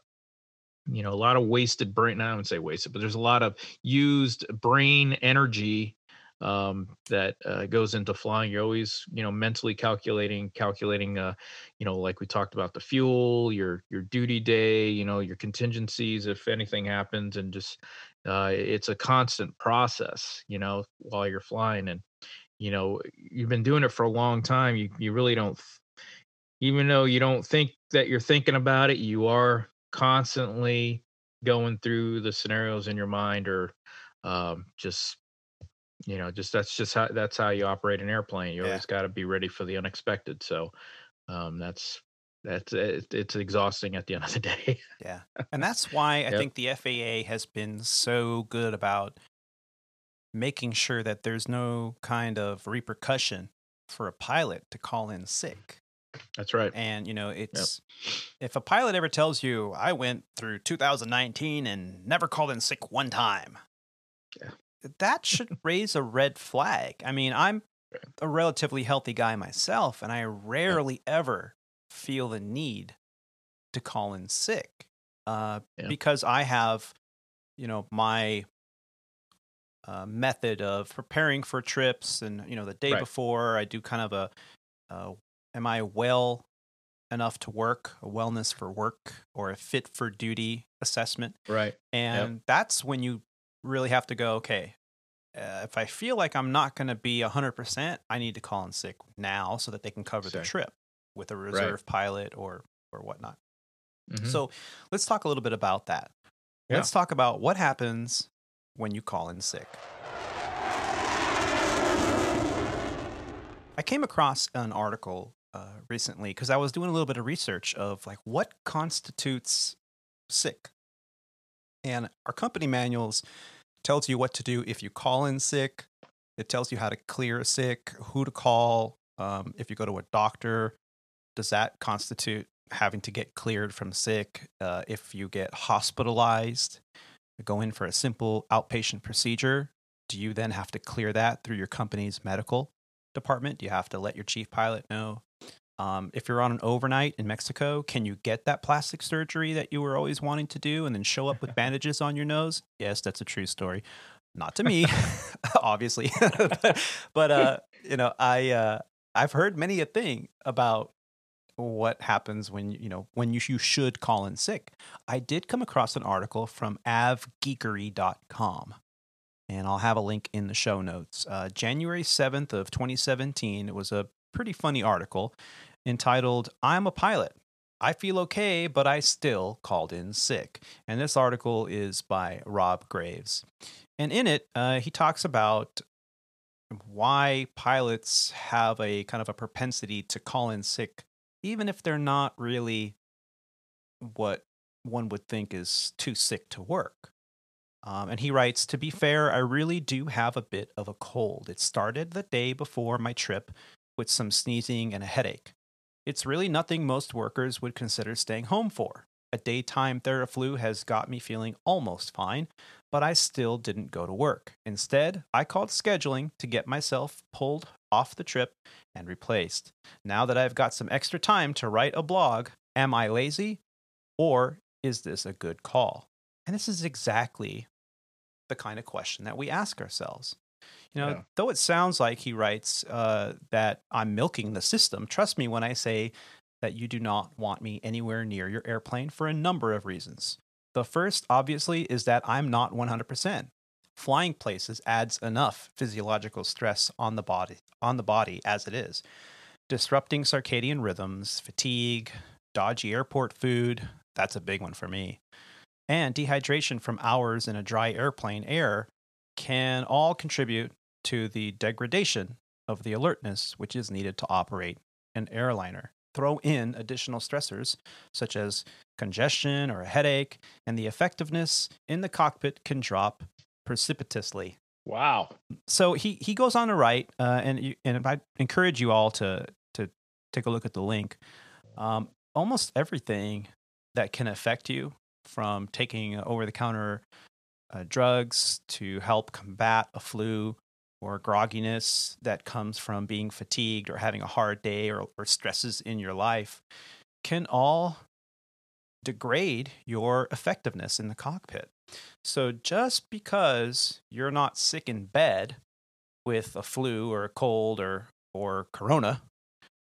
you know a lot of wasted brain. I wouldn't say wasted, but there's a lot of used brain energy um, that uh, goes into flying. You're always, you know, mentally calculating, calculating, uh, you know, like we talked about the fuel, your your duty day, you know, your contingencies if anything happens, and just uh, it's a constant process, you know, while you're flying, and you know, you've been doing it for a long time. You you really don't, even though you don't think that you're thinking about it, you are constantly going through the scenarios in your mind or um, just you know just that's just how that's how you operate an airplane you Yeah. always got to be ready for the unexpected so um, that's that's it, it's exhausting at the end of the day Yeah. And that's why I Yep. think the FAA has been so good about making sure that there's no kind of repercussion for a pilot to call in sick. that's right And, you know, it's if a pilot ever tells you, I went through 2019 and never called in sick one time, Yeah. That should raise a red flag. I mean, I'm a relatively healthy guy myself, and I rarely ever feel the need to call in sick uh, Yeah. because I have, you know, my uh, method of preparing for trips, and you know, the day Right. before I do kind of a, uh, am I well enough to work, a wellness for work, or a fit for duty assessment, right and that's when you really have to go, okay. Uh, if I feel like I'm not going to be 100%, I need to call in sick now so that they can cover the trip with a reserve pilot or or whatnot. Mhm. So let's talk a little bit about that. Yeah. Let's talk about what happens when you call in sick. I came across an article uh, recently because I was doing a little bit of research of like what constitutes sick. And our company manuals tells you what to do if you call in sick. It tells you how to clear a sick, who to call. Um, if you go to a doctor, does that constitute having to get cleared from sick? Uh, if you get hospitalized, go in for a simple outpatient procedure, do you then have to clear that through your company's medical department? Do you have to let your chief pilot know? Um, if you're on an overnight in Mexico, can you get that plastic surgery that you were always wanting to do and then show up with bandages on your nose? Yes, that's a true story. Not to me, obviously, but, but uh, you know, I uh, I've heard many a thing about what happens when you know when you, you should call in sick. I did come across an article from avgeekery.com and I'll have a link in the show notes. Uh, January 7th of 2017, it was a pretty funny article entitled I'm a pilot. I feel okay, but I still called in sick. And this article is by Rob Graves. And in it, uh, he talks about why pilots have a kind of a propensity to call in sick, even if they're not really what one would think is too sick to work. Um, and he writes, To be fair, I really do have a bit of a cold. It started the day before my trip with some sneezing and a headache. It's really nothing most workers would consider staying home for. A daytime Theraflu has got me feeling almost fine, but I still didn't go to work. Instead, I called scheduling to get myself pulled off the trip and replaced. Now that I've got some extra time to write a blog, am I lazy or is this a good call? And this is exactly the kind of question that we ask ourselves. You know, Yeah. though it sounds like he writes uh, that I'm milking the system, trust me when I say that you do not want me anywhere near your airplane for a number of reasons. The first, obviously, is that I'm not 100%. Flying places adds enough physiological stress on the body on the body as it is, disrupting circadian rhythms, fatigue, dodgy airport food, that's a big one for me. And dehydration from hours in a dry airplane air can all contribute to the degradation of the alertness which is needed to operate an airliner. Throw in additional stressors such as congestion or a headache, and the effectiveness in the cockpit can drop precipitously. wow So he, he goes on to write, uh, and you, and I encourage you all to to take a look at the link. Um, almost everything that can affect you, from taking over the counter uh, drugs to help combat a flu or grogginess that comes from being fatigued or having a hard day or, or stresses in your life, can all degrade your effectiveness in the cockpit. So just because you're not sick in bed with a flu or a cold or or corona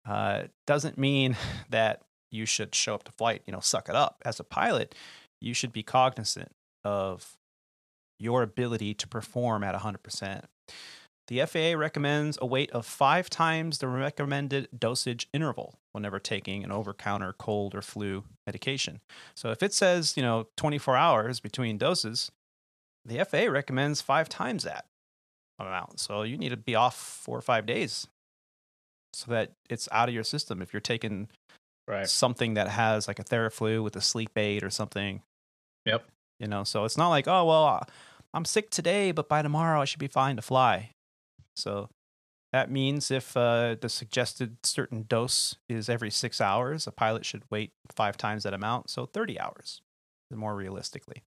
uh, doesn't mean that you should show up to flight, you know, suck it up. As a pilot, you should be cognizant of your ability to perform at 100%. The FAA recommends a weight of five times the recommended dosage interval whenever taking an over counter cold or flu medication. So if it says, you know, 24 hours between doses, the FAA recommends five times that amount. So you need to be off four or five days so that it's out of your system. If you're taking Right. something that has like a Theraflu with a sleep aid or something, Yep. You know, so it's not like, oh, well, uh, I'm sick today, but by tomorrow I should be fine to fly. So that means if uh, the suggested certain dose is every six hours, a pilot should wait five times that amount. So 30 hours, more realistically.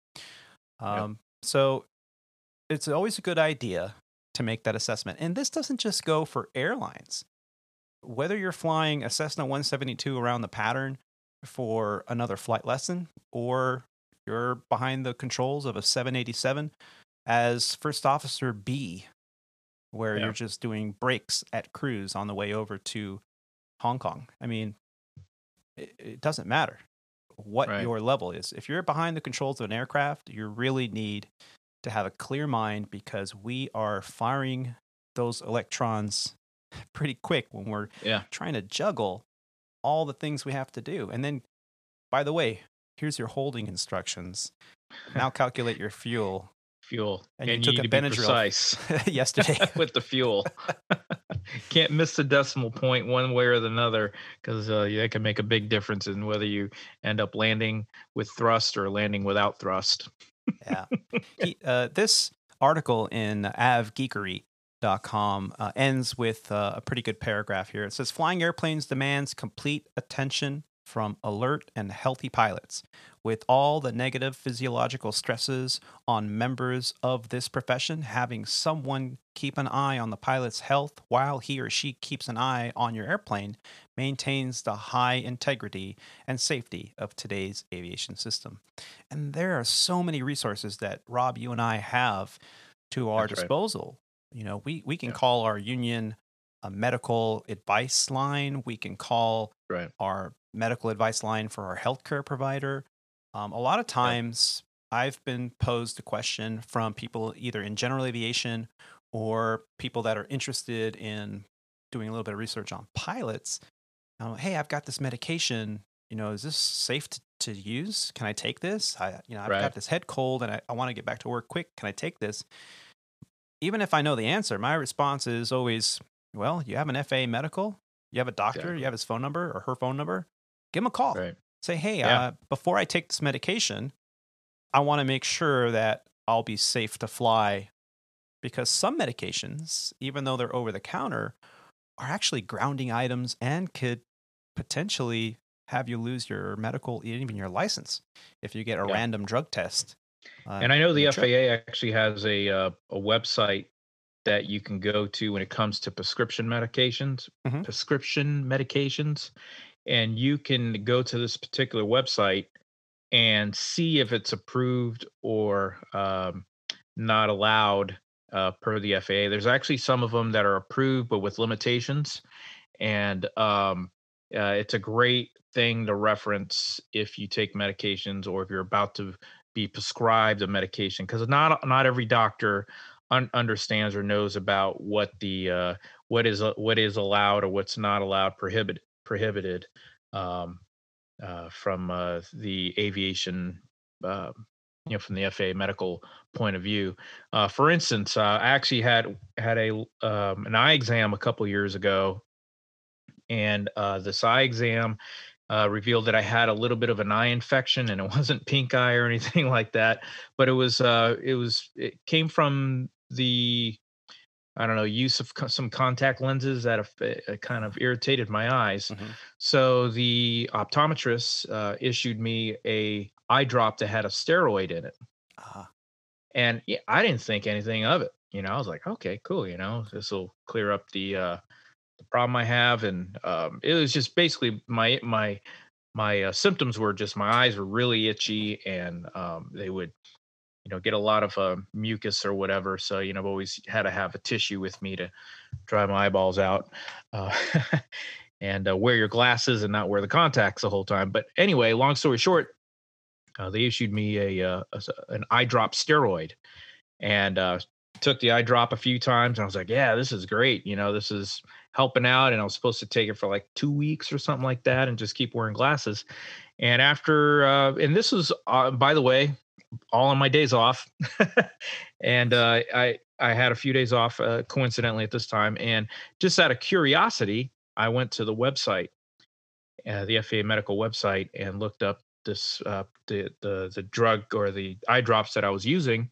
Um, So it's always a good idea to make that assessment. And this doesn't just go for airlines. Whether you're flying a Cessna 172 around the pattern for another flight lesson or you're behind the controls of a 787 as first officer B, where Yeah. you're just doing breaks at cruise on the way over to Hong Kong. I mean, it, it doesn't matter what Right. your level is. If you're behind the controls of an aircraft, you really need to have a clear mind because we are firing those electrons pretty quick when we're Yeah. trying to juggle all the things we have to do. And then, by the way, here's your holding instructions. Now calculate your fuel. Fuel. And you And, took you a need to Benadryl. Yesterday, with the fuel. Can't miss the decimal point one way or another because uh, that can make a big difference in whether you end up landing with thrust or landing without thrust. yeah. He, uh, this article in avgeekery.com uh, ends with uh, a pretty good paragraph here. It says Flying airplanes demands complete attention from alert and healthy pilots. With all the negative physiological stresses on members of this profession, having someone keep an eye on the pilot's health while he or she keeps an eye on your airplane maintains the high integrity and safety of today's aviation system. And there are so many resources that Rob, you and I have to our That's right. disposal. You know, we, we can Yeah. call our union a medical advice line. We can call Right. our medical advice line for our healthcare provider. Um, a lot of times, I've been posed a question from people either in general aviation or people that are interested in doing a little bit of research on pilots. Um, hey, I've got this medication. You know, is this safe to, to use? Can I take this? I, you know, I've Right. got this head cold and I, I want to get back to work quick. Can I take this? Even if I know the answer, my response is always, well, you have an FA medical, you have a doctor, Exactly. you have his phone number or her phone number, give him a call. Right. Say, hey, Yeah. uh, before I take this medication, I want to make sure that I'll be safe to fly because some medications, even though they're over the counter, are actually grounding items and could potentially have you lose your medical, even your license, if you get a Yeah. random drug test. uh, and I know the your trip. FAA actually has a uh, a website that you can go to when it comes to prescription medications, Mhm. prescription medications, and you can go to this particular website and see if it's approved or um, not allowed uh, per the FAA. There's actually some of them that are approved but with limitations, and um, uh, it's a great thing to reference if you take medications or if you're about to be prescribed a medication because not not every doctor un- understands or knows about what the uh, what is what is allowed or what's not allowed prohibited prohibited um, uh, from uh, the aviation uh, you know from the FAA medical point of view. Uh, for instance, uh, I actually had had a um, an eye exam a couple years ago, and uh, this eye exam revealed that I had a little bit of an eye infection, and it wasn't pink eye or anything like that, but it was it was it came from the I don't know use of co- some contact lenses that have, uh, kind of irritated my eyes. Mhm. So the optometrist uh, issued me a eye drop that had a steroid in it, Ah, and yeah, I didn't think anything of it. You know, I was like, okay, cool. You know, this will clear up the uh, the problem I have, and um, it was just basically my my my uh, symptoms were just my eyes were really itchy, and um, they would, you know, get a lot of uh, mucus or whatever. So, you know, I've always had to have a tissue with me to dry my eyeballs out. Uh, and uh, wear your glasses and not wear the contacts the whole time. But anyway, long story short, uh, they issued me a, uh, a, an eye drop steroid, and uh, took the eye drop a few times. And I was like, yeah, this is great. You know, this is helping out. And I was supposed to take it for like two weeks or something like that, and just keep wearing glasses. And after, uh, and this was, uh, by the way, all on my days off, and I I had a few days off coincidentally at this time, and just out of curiosity, I went to the website, uh, the FAA medical website, and looked up this uh, the the the drug or the eye drops that I was using,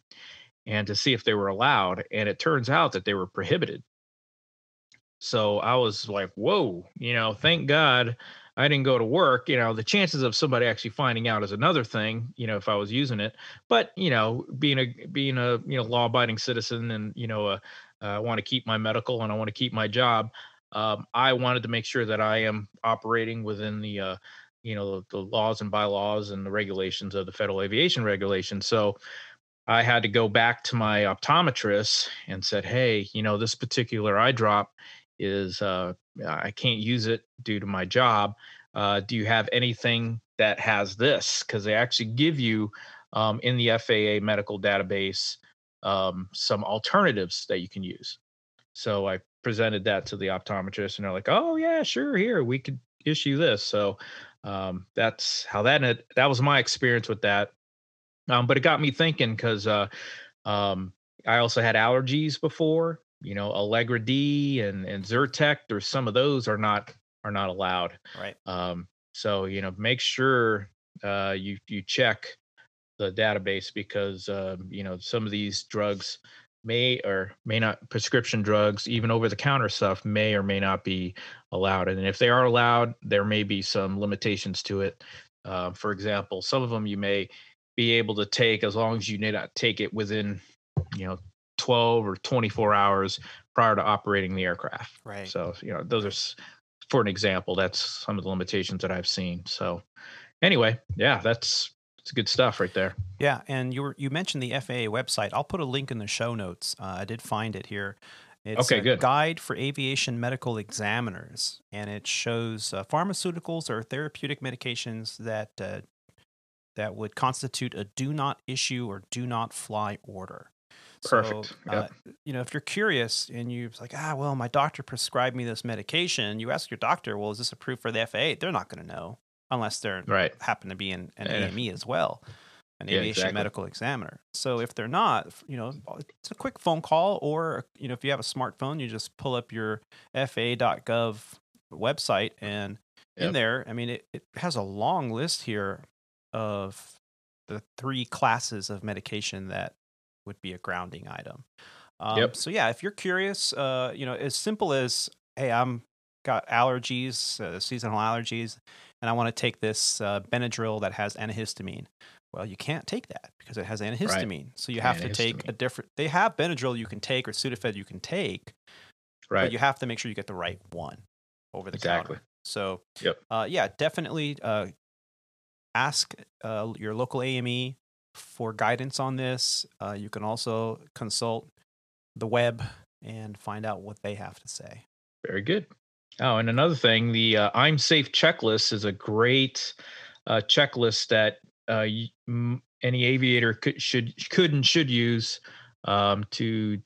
and to see if they were allowed. And it turns out that they were prohibited. So I was like, "Whoa!" You know, thank God I didn't go to work. You know, the chances of somebody actually finding out is another thing. You know, if I was using it, but you know, being a being a you know law-abiding citizen, and you know, uh, I want to keep my medical and I want to keep my job um, I wanted to make sure that I am operating within the, uh, you know, the, the, laws and bylaws and the regulations of the Federal Aviation Regulation. So I had to go back to my optometrist and said, "Hey, you know, this particular eye drop is uh, I can't use it due to my job. Uh, do you have anything that has this? Because they actually give you um, in the FAA medical database um, some alternatives that you can use." So I presented that to the optometrist, and they're like, "Oh yeah, sure, here we could issue this." So um, that's how that that was my experience with that. Um, but it got me thinking because uh, um, I also had allergies before. You know, Allegra D and and Zyrtec, or some of those are not are not allowed. Right. Um, so you know, make sure uh, you you check the database because uh, you know some of these drugs may or may not prescription drugs even over the counter stuff may or may not be allowed and if they are allowed there may be some limitations to it uh, for example some of them you may be able to take as long as you may not take it within you know 12 or 24 hours prior to operating the aircraft right so you know those are for an example that's some of the limitations that i've seen so anyway yeah that's it's good stuff right there. Yeah, and you were you mentioned the FAA website. I'll put a link in the show notes. Uh, I did find it here. It's okay, a good. guide for aviation medical examiners, and it shows uh, pharmaceuticals or therapeutic medications that uh, that would constitute a do not issue or do not fly order. Perfect. So, uh, you know, if you're curious and you're like, ah, well, my doctor prescribed me this medication, you ask your doctor, well, is this approved for the FAA? They're not going to know unless they're right. happen to be an, an AME as well, an Yeah, aviation exactly. medical examiner. So if they're not, you know, it's a quick phone call, or you know, if you have a smartphone, you just pull up your FAA.gov website, and in there, I mean, it, it has a long list here of the three classes of medication that would be a grounding item. Um, Yep. So yeah, if you're curious, uh, you know, as simple as, hey, I'm got allergies, uh, seasonal allergies, and I want to take this uh, Benadryl that has antihistamine. Well, you can't take that because it has antihistamine. So you have to take a different. They have Benadryl you can take or Sudafed you can take, Right. but you have to make sure you get the right one over the Exactly. counter. So, Yep. uh, yeah, definitely uh, ask uh, your local AME for guidance on this. Uh, you can also consult the web and find out what they have to say. Very good. Oh, and another thing, the uh, I'm Safe checklist is a great uh, checklist that uh, m- any aviator could should could and should use um, to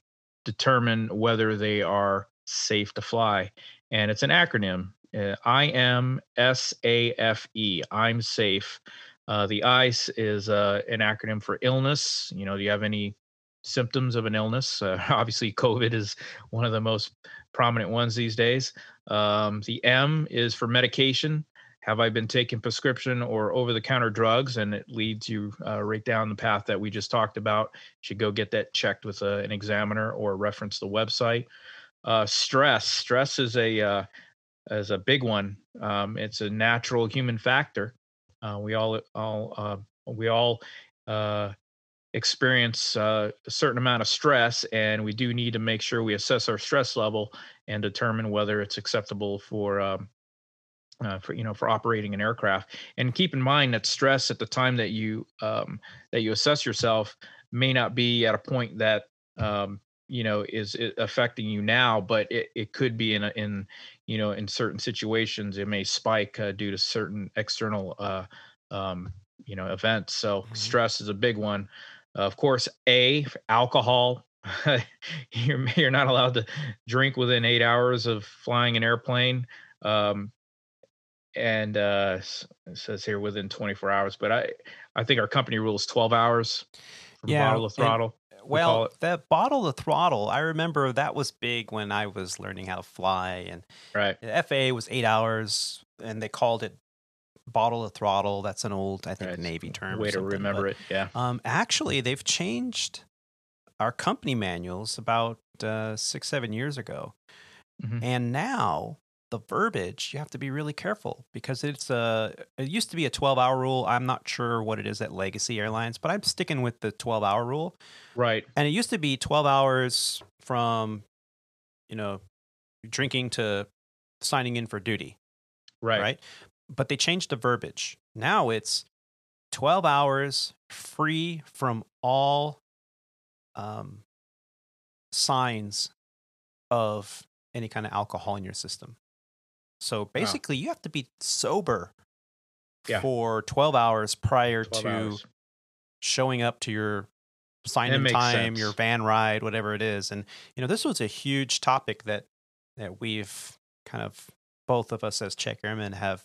determine whether they are safe to fly. And it's an acronym: uh, I M S A F E. I'm safe. Uh, the ICE is uh, an acronym for illness. You know, do you have any symptoms of an illness? Uh, obviously, COVID is one of the most prominent ones these days. Um, the M is for medication. Have I been taking prescription or over the counter drugs? And it leads you uh, right down the path that we just talked about. You should go get that checked with a, an examiner or reference the website. Uh, stress. Stress is a uh, is a big one. Um, it's a natural human factor. Uh, we all all uh, we all uh, experience uh, a certain amount of stress, and we do need to make sure we assess our stress level and determine whether it's acceptable for. Um, uh, for you know for operating an aircraft and keep in mind that stress at the time that you um, that you assess yourself may not be at a point that um, you know is affecting you now, but it, it could be in a, in you know in certain situations it may spike uh, due to certain external uh, um, you know events. So Mhm. stress is a big one. of course, a alcohol. you're you're not allowed to drink within eight hours of flying an airplane. Um, and uh it says here within 24 hours but i i think our company rules 12 hours from Yeah, bottle to throttle Well, the bottle to throttle, I remember that was big when I was learning how to fly, and right the FAA was eight hours, and they called it bottle to throttle. That's an old, I think, Right. Navy term. way to remember but, it yeah Um, actually, they've changed our company manuals about uh, six, seven years ago, Mhm. and now the verbiage you have to be really careful because it's a. It used to be a twelve-hour rule. I'm not sure what it is at Legacy Airlines, but I'm sticking with the twelve-hour rule. right And it used to be twelve hours from, you know, drinking to signing in for duty right right? But they changed the verbiage. Now it's 12 hours free from all um, signs of any kind of alcohol in your system. So basically, you have to be sober Yeah. for 12 hours prior 12 to hours. showing up to your sign in time, your van ride, whatever it is. And you know, this was a huge topic that that we've kind of both of us as check airmen have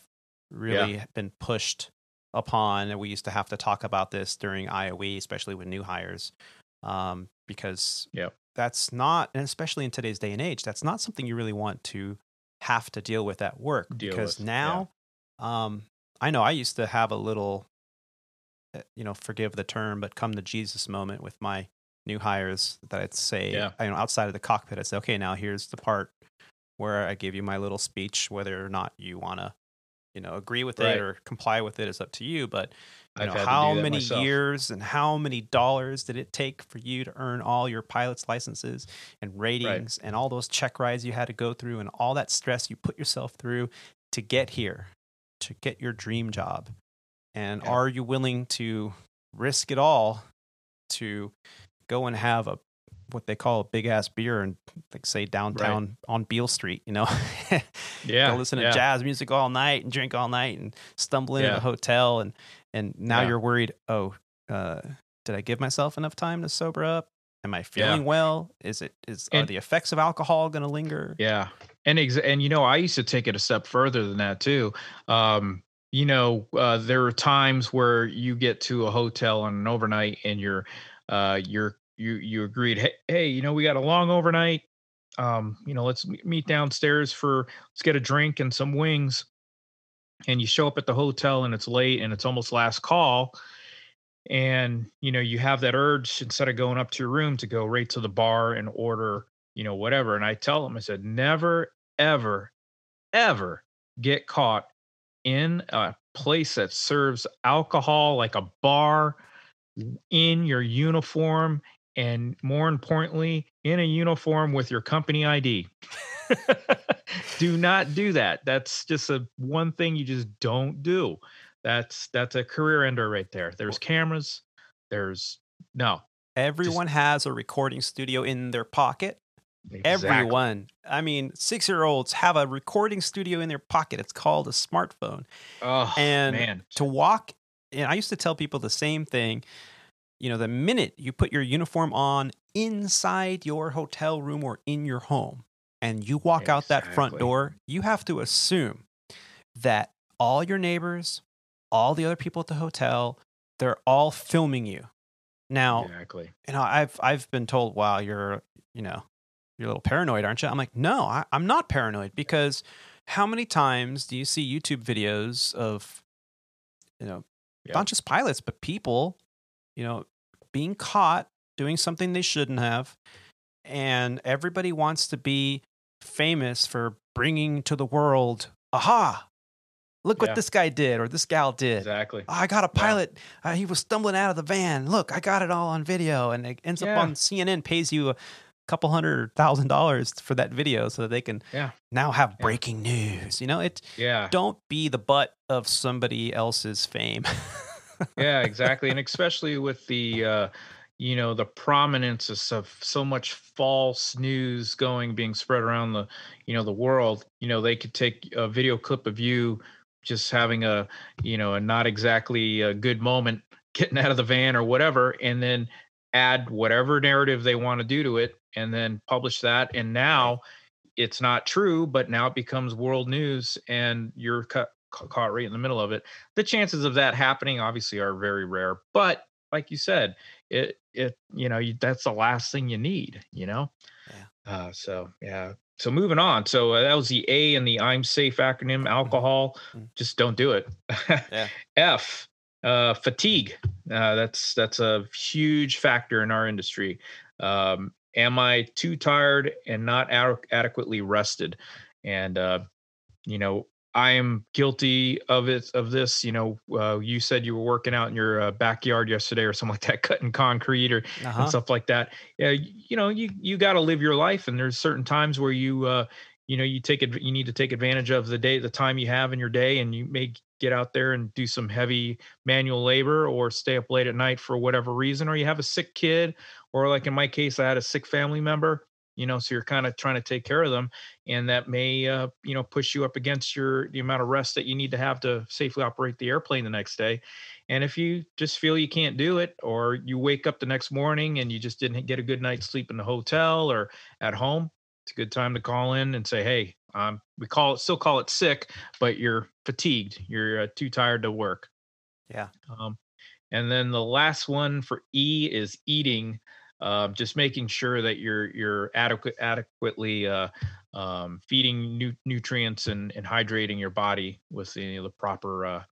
really been pushed upon. And we used to have to talk about this during IOE, especially with new hires, um, because Yep. that's not, and especially in today's day and age, that's not something you really want to have to deal with at work. Deal because with, yeah. now, um, I know I used to have a little, uh, you know, forgive the term, but come to Jesus moment with my new hires that I'd say, Yeah. you know, outside of the cockpit, I'd say, okay, now here's the part where I give you my little speech, whether or not you want to, you know, agree with Right. it or comply with it is up to you. But you know, had to do how many myself. years and how many dollars did it take for you to earn all your pilot's licenses and ratings and all those check rides you had to go through and all that stress you put yourself through to get here, to get your dream job? And Yeah. are you willing to risk it all to go and have a what they call a big ass beer and like say downtown on Beale Street, you know? yeah go listen to yeah. jazz music all night and drink all night and stumble into Yeah. a hotel and and now Yeah. you're worried oh uh did i give myself enough time to sober up am i feeling well is it is are the effects of alcohol going to linger Yeah, and ex- and you know, I used to take it a step further than that too. Um, you know, uh, there are times where you get to a hotel on an overnight, and you're, uh, you're you you agreed, hey, hey, you know, we got a long overnight. Um, you know, let's meet downstairs for let's get a drink and some wings. And you show up at the hotel, and it's late, and it's almost last call. And you know, you have that urge instead of going up to your room to go right to the bar and order you know, whatever. And I tell them, I said, never, ever, ever get caught in a place that serves alcohol like a bar in your uniform. And more importantly, in a uniform with your company ID. do not do that. That's just a one thing you just don't do. That's that's a career ender right there. There's cameras. There's no. everyone has a recording studio in their pocket exactly. everyone i mean 6 year olds have a recording studio in their pocket it's called a smartphone Oh and man. to walk and i used to tell people the same thing you know the minute you put your uniform on inside your hotel room or in your home and you walk out that front door you have to assume that all your neighbors all the other people at the hotel they're all filming you now Exactly. you know i've i've been told wow you're you know you're a little paranoid aren't you i'm like no I, i'm not paranoid because how many times do you see youtube videos of you know Yeah. not just pilots but people you know being caught doing something they shouldn't have and everybody wants to be famous for bringing to the world aha look what Yeah. this guy did or this gal did Exactly. Oh, I got a pilot. Uh, he was stumbling out of the van. Look, I got it all on video, and it ends up on CNN. Pays you a couple hundred thousand dollars for that video, so that they can Yeah. now have Yeah. breaking news. You know, it. Yeah. Don't be the butt of somebody else's fame. yeah exactly and especially with the uh you know the prominence of so, much false news going being spread around the you know the world you know they could take a video clip of you just having a you know a not exactly a good moment getting out of the van or whatever and then add whatever narrative they want to do to it and then publish that and now it's not true but now it becomes world news and you're caught right in the middle of it. The chances of that happening obviously are very rare but like you said it it you know you, that's the last thing you need you know? Yeah. uh, so yeah. So moving on. So uh, that was the a and the i'm safe acronym alcohol Mhm. just don't do it. Yeah. f uh, fatigue. Uh, that's that's a huge factor in our industry. Um, am i too tired and not ad- adequately rested? And uh, you know i am guilty of it of this you know uh, you said you were working out in your uh, backyard yesterday or something like that cutting concrete or Uh-huh. and stuff like that yeah y- you know you you got to live your life and there's certain times where you uh you know you take it you need to take advantage of the day the time you have in your day and you may get out there and do some heavy manual labor or stay up late at night for whatever reason or you have a sick kid or like in my case i had a sick family member you know so you're kind of trying to take care of them and that may uh, you know push you up against your the amount of rest that you need to have to safely operate the airplane the next day and if you just feel you can't do it or you wake up the next morning and you just didn't get a good night's sleep in the hotel or at home it's a good time to call in and say hey um, we call it still call it sick but you're fatigued you're uh, too tired to work Yeah. um, and then the last one for E is eating. Um, just making sure that you're you're adequate adequately uh, um, feeding nu- nutrients and, and hydrating your body with the, you know, the proper uh,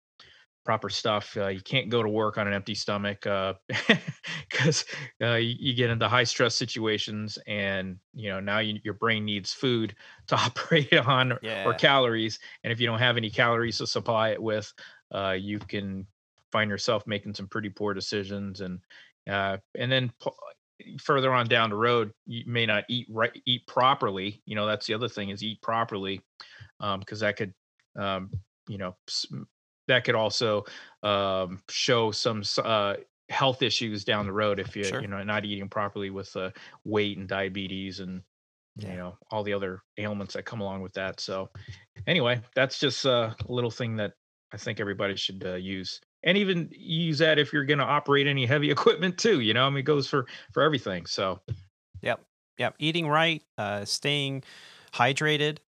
proper stuff. Uh, you can't go to work on an empty stomach because uh, you, you get into high stress situations, and you know now you, your brain needs food to operate on Yeah. or calories. And if you don't have any calories to supply it with, uh, you can find yourself making some pretty poor decisions. And uh, and then further on down the road, you may not eat right, eat properly. You know that's the other thing is eat properly, because that could, um, you know, that could also um, show some uh, health issues down the road if you Sure. you know not eating properly with uh, weight and diabetes and Yeah. you know all the other ailments that come along with that so anyway that's just uh, a little thing that i think everybody should uh, use and even use that if you're going to operate any heavy equipment too you know i mean it goes for for everything so Yep. Yep. Eating right, uh, staying hydrated,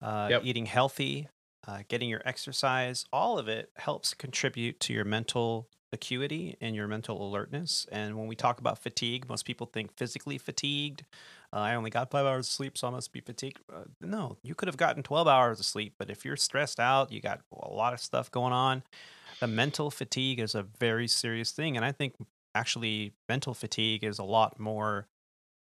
uh, Yep. eating healthy, uh, getting your exercise, all of it helps contribute to your mental acuity and your mental alertness. And when we talk about fatigue, most people think physically fatigued. Uh, I only got five hours of sleep, so I must be fatigued. Uh, no, you could have gotten 12 hours of sleep, but if you're stressed out, you got a lot of stuff going on. The mental fatigue is a very serious thing. And I think actually mental fatigue is a lot more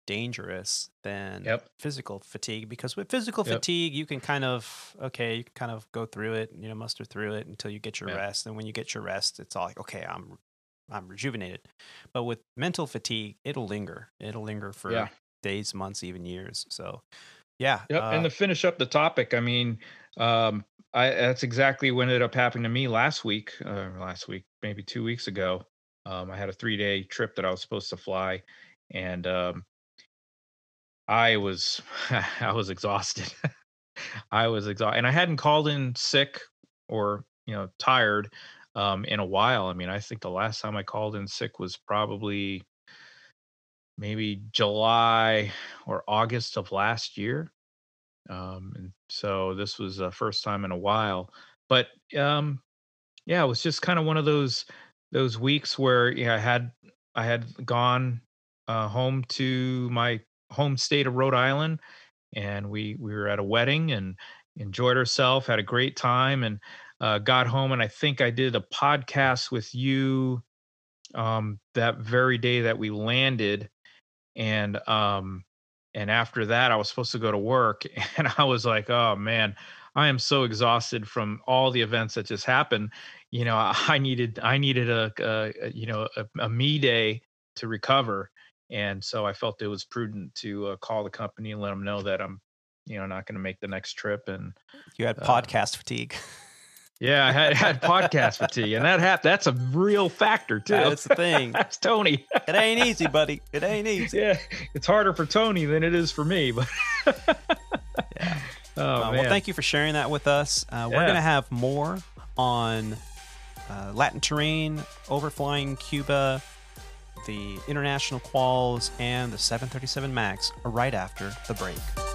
dangerous than Yep. physical fatigue because with physical Yep. fatigue you can kind of okay you can kind of go through it you know muster through it until you get your Yeah. rest and when you get your rest it's all like okay i'm i'm rejuvenated but with mental fatigue it'll linger it'll linger for Yeah. days months even years so yeah Yep. uh, and to finish up the topic, I mean, um, I that's exactly what ended up happening to me last week, uh, last week, maybe two weeks ago. Um, I had a three day trip that I was supposed to fly, and um, I was I was exhausted. I was exhausted, and I hadn't called in sick or you know tired um, in a while. I mean, I think the last time I called in sick was probably maybe July or August of last year. Um, and so this was the first time in a while. But um, yeah, it was just kind of one of those those weeks where I had I had gone uh, home to my home state of Rhode Island, and we we were at a wedding and enjoyed ourselves, had a great time, and uh, got home. And I think I did a podcast with you um, that very day that we landed, and um, and after that, I was supposed to go to work, and I was like, oh man. I am so exhausted from all the events that just happened. You know, I needed I needed a, a, you know a, a me day to recover, and so I felt it was prudent to uh, call the company and let them know that I'm, you know, not going to make the next trip. And you had uh, podcast fatigue Yeah, I had, had podcast fatigue, and that hap- that's a real factor too. That's the thing. that's Tony. It ain't easy, buddy. It ain't easy. yeah, it's harder for Tony than it is for me. But Yeah. oh Uh, man, well, thank you for sharing that with us. Uh, We're Yeah. going to have more on uh, Latin terrain, overflying Cuba, the international quals, and the 737 MAX right after the break.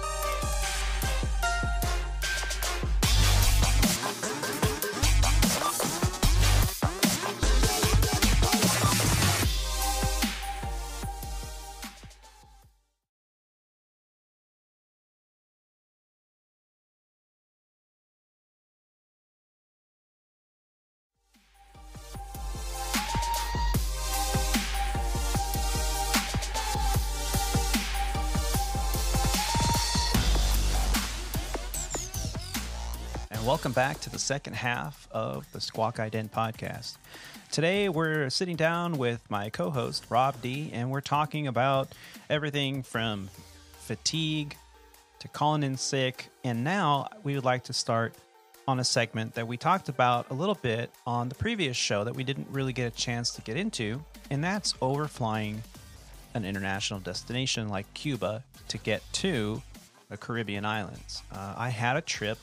Back to the second half of the Squawk Ident podcast. Today we're sitting down with my co host, Rob D, and we're talking about everything from fatigue to calling in sick. And now we would like to start on a segment that we talked about a little bit on the previous show that we didn't really get a chance to get into, and that's overflying an international destination like Cuba to get to the Caribbean islands. Uh, I had a trip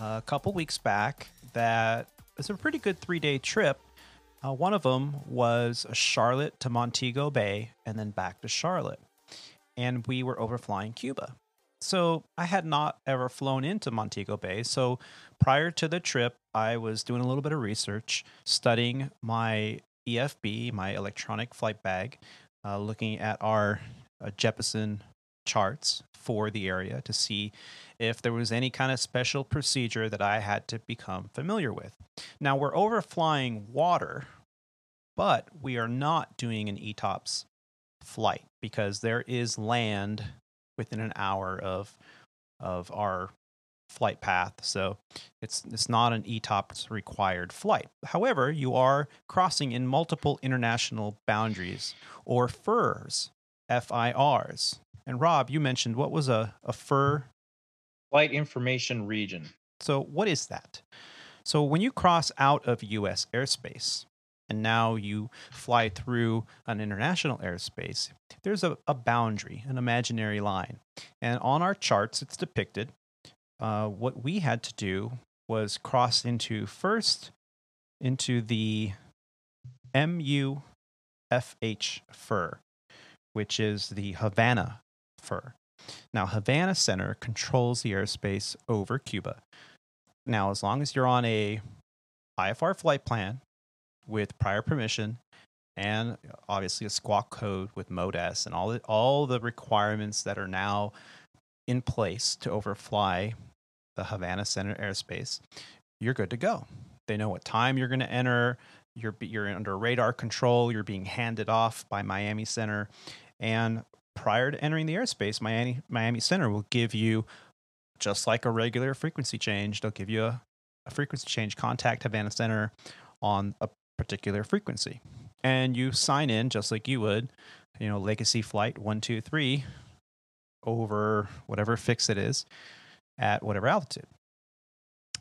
a couple weeks back that was a pretty good three day trip. Uh, one of them was Charlotte to Montego Bay and then back to Charlotte. And we were overflying Cuba. So I had not ever flown into Montego Bay. So prior to the trip, I was doing a little bit of research, studying my EFB, my electronic flight bag, uh, looking at our uh, Jeppesen charts for the area to see if there was any kind of special procedure that I had to become familiar with. Now we're overflying water, but we are not doing an ETOPS flight because there is land within an hour of of our flight path. So it's it's not an ETOPS required flight. However, you are crossing in multiple international boundaries or FIRs, FIRs. And Rob, you mentioned what was a, a FIR flight information region. so, what is that? So, when you cross out of US airspace and now you fly through an international airspace, there's a, a boundary, an imaginary line. And on our charts, it's depicted. Uh, what we had to do was cross into first into the MUFH fur, which is the Havana fur. Now, Havana Center controls the airspace over Cuba. Now, as long as you're on a IFR flight plan with prior permission and obviously a squawk code with Mode S and all the, all the requirements that are now in place to overfly the Havana Center airspace, you're good to go. They know what time you're going to enter. You're you're under radar control. You're being handed off by Miami Center, and prior to entering the airspace, Miami Miami Center will give you just like a regular frequency change. They'll give you a, a frequency change. Contact Havana Center on a particular frequency, and you sign in just like you would, you know, Legacy Flight One Two Three over whatever fix it is at whatever altitude.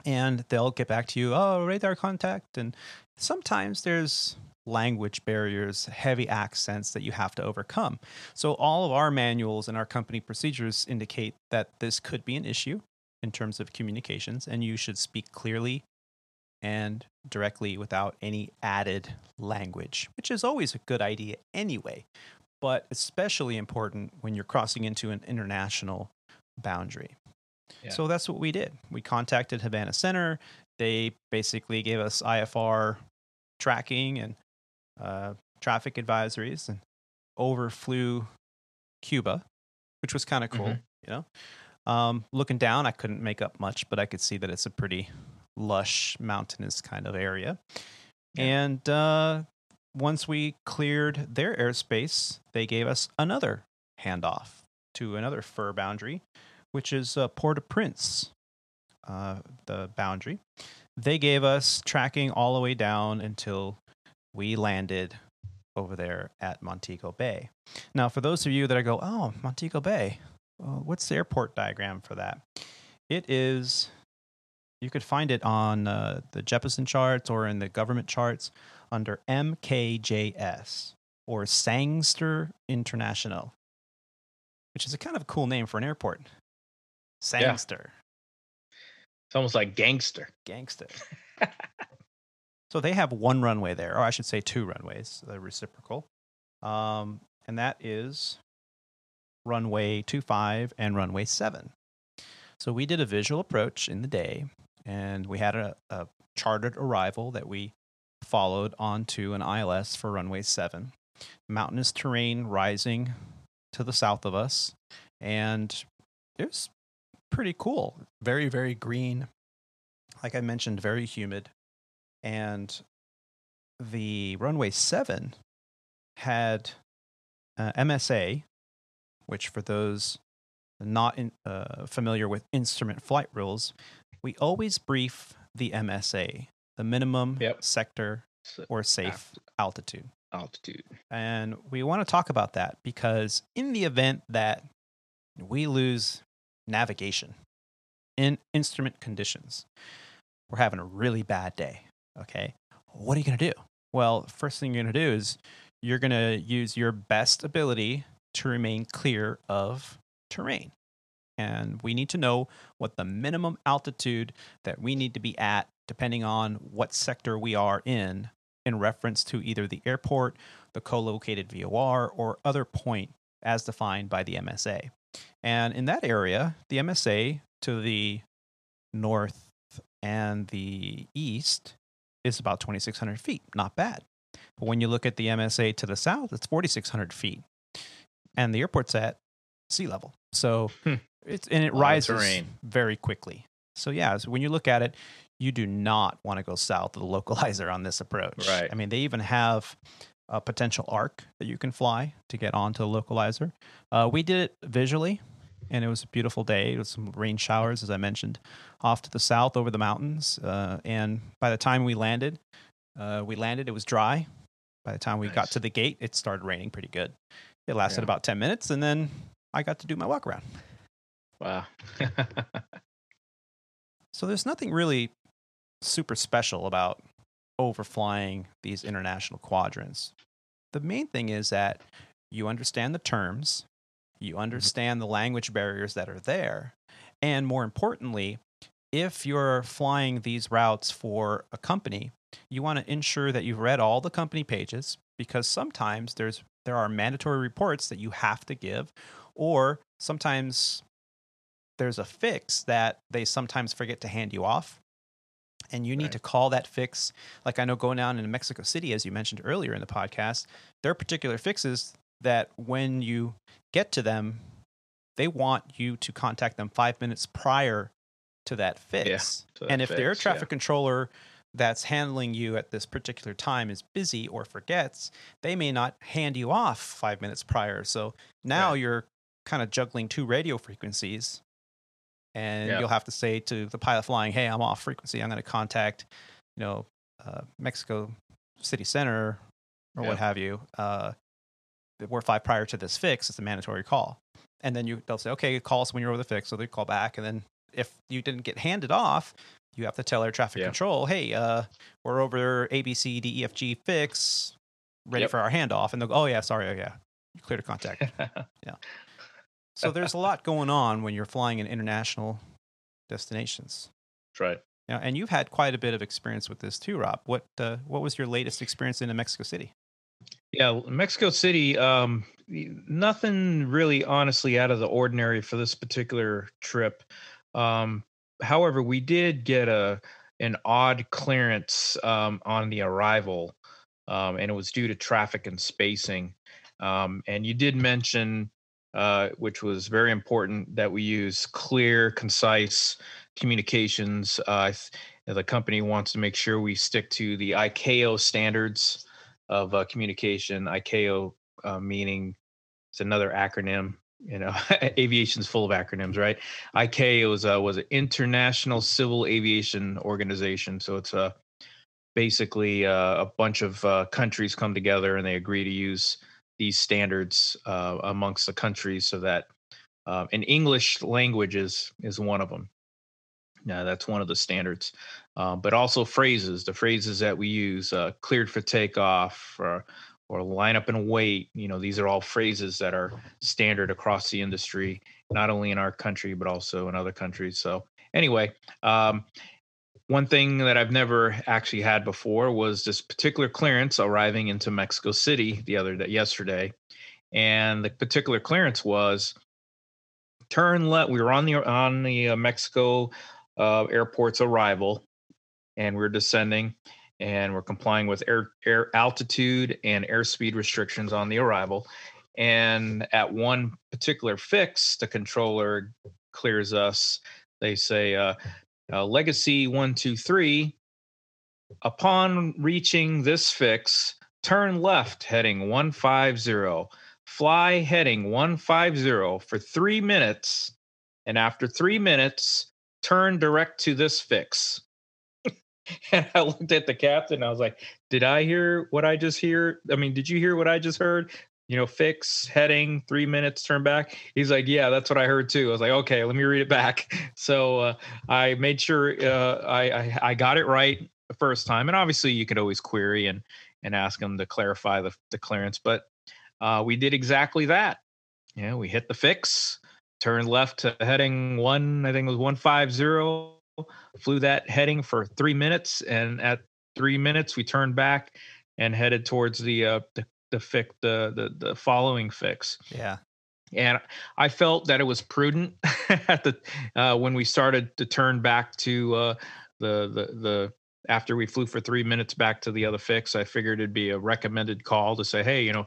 And they'll get back to you, oh, radar contact. And sometimes there's language barriers, heavy accents that you have to overcome. So, all of our manuals and our company procedures indicate that this could be an issue in terms of communications, and you should speak clearly and directly without any added language, which is always a good idea anyway, but especially important when you're crossing into an international boundary. Yeah. So that's what we did. We contacted Havana Center. They basically gave us IFR tracking and uh, traffic advisories and overflew Cuba, which was kind of cool. Mhm. You know, um, looking down, I couldn't make up much, but I could see that it's a pretty lush, mountainous kind of area. Yeah. And uh, once we cleared their airspace, they gave us another handoff to another fur boundary, which is uh, Port-au-Prince, uh, the boundary. They gave us tracking all the way down until we landed over there at Montego Bay. Now, for those of you that I go, oh, Montego Bay, uh, what's the airport diagram for that? It is You could find it on uh, the Jeppesen charts or in the government charts under MKJS or Sangster International, which is a kind of cool name for an airport. Sangster, It's almost like gangster. gangster. so they have one runway there, or I should say two runways, the reciprocal. Um, and that is runway 25 and runway 7. So we did a visual approach in the day, and we had a, a charted arrival that we followed onto an ILS for runway 7. Mountainous terrain rising to the south of us, and it was pretty cool. Very, very green. Like I mentioned, very humid. And the runway 7 had uh, MSA, which for those not in, uh, familiar with instrument flight rules, we always brief the MSA, the minimum Yep. sector or safe altitude. altitude. And we want to talk about that because in the event that we lose navigation in instrument conditions, we're having a really bad day. Okay. What are you going to do? Well, first thing you're going to do is you're going to use your best ability to remain clear of terrain. And we need to know what the minimum altitude that we need to be at, depending on what sector we are in, in reference to either the airport, the co located VOR, or other point as defined by the MSA. And in that area, the MSA to the north and the east is about 2,600 feet. Not bad. But when you look at the MSA to the south, it's 4,600 feet. And the airport's at sea level. So Hmm. it's, and it of rises very quickly. So, yeah, so when you look at it, you do not want to go south of the localizer on this approach. Right. I mean, they even have a potential arc that you can fly to get onto the localizer. Uh, we did it visually, and it was a beautiful day. It was some rain showers, as I mentioned, off to the south over the mountains. Uh, and by the time we landed, uh, we landed. It was dry. By the time we got to the gate, it started raining pretty good. It lasted Yeah. about ten minutes, and then I got to do my walk around. Wow. So there's nothing really super special about overflying these international quadrants. The main thing is that you understand the terms, you mm-hmm. understand the language barriers that are there, and more importantly, if you're flying these routes for a company, you want to ensure that you've read all the company pages because sometimes there's there are mandatory reports that you have to give or sometimes there's a fix that they sometimes forget to hand you off. And you need Right. to call that fix like i know going down in mexico city as you mentioned earlier in the podcast there are particular fixes that when you get to them they want you to contact them five minutes prior to that fix to and that if the air fix, yeah. traffic controller that's handling you at this particular time is busy or forgets they may not hand you off five minutes prior so now Right. you're kind of juggling two radio frequencies and Yeah. you'll have to say to the pilot flying, "Hey, I'm off frequency. I'm going to contact, you know, uh, Mexico City Center or Yeah. what have you. Uh, we're five prior to this fix. It's a mandatory call." And then you they'll say, "Okay, call us when you're over the fix." So they call back, and then if you didn't get handed off, you have to tell air traffic Yeah. control, "Hey, uh, we're over A B C D E F G fix, ready Yep. for our handoff." And they'll go, "Oh yeah, sorry, oh yeah, you clear to contact." Yeah. So there's a lot going on when you're flying in international destinations. That's right. Yeah, and you've had quite a bit of experience with this too, Rob. What uh, what was your latest experience in Mexico City? Yeah, Mexico City. Um, nothing really, honestly, out of the ordinary for this particular trip. Um, however, we did get a an odd clearance um, on the arrival, um, and it was due to traffic and spacing. Um, and you did mention, uh, which was very important, that we use clear, concise communications. Uh, the company wants to make sure we stick to the ICAO standards of uh, communication. ICAO uh, meaning it's another acronym. You know, aviation's full of acronyms, right? ICAO is uh, was an International Civil Aviation Organization, so it's a basically uh, a bunch of uh, countries come together and they agree to use these standards uh, amongst the countries, so that uh, English language is is one of them. Yeah, that's one of the standards. Uh, but also phrases, the phrases that we use, uh, cleared for takeoff or, or line up and wait. You know, these are all phrases that are standard across the industry, not only in our country, but also in other countries. So, anyway, um, one thing that I've never actually had before was this particular clearance arriving into Mexico City the other day, yesterday. And the particular clearance was turn left. We were on the on the uh, Mexico uh, airport's arrival, and we're descending, and we're complying with air air altitude and airspeed restrictions on the arrival. And at one particular fix, the controller clears us. They say, uh, uh, Legacy one two three. Upon reaching this fix, turn left heading 150 fly heading 150 for three minutes, and after three minutes, turn direct to this fix. and I looked at the captain. I was like, "Did I hear what I just hear? I mean, did you hear what I just heard? You know, fix heading three minutes, turn back." He's like, "Yeah, that's what I heard too." I was like, "Okay, let me read it back." So uh, I made sure uh, I, I I got it right the first time, and obviously you could always query and and ask them to clarify the the clearance, but uh, we did exactly that. Yeah, we hit the fix, turned left to heading one, I think it was 150, flew that heading for three minutes. And at three minutes, we turned back and headed towards the, uh, the, the fix, the, the, the following fix. Yeah. And I felt that it was prudent at the, uh, when we started to turn back to, uh, the, the, the, after we flew for three minutes back to the other fix, I figured it'd be a recommended call to say, hey, you know,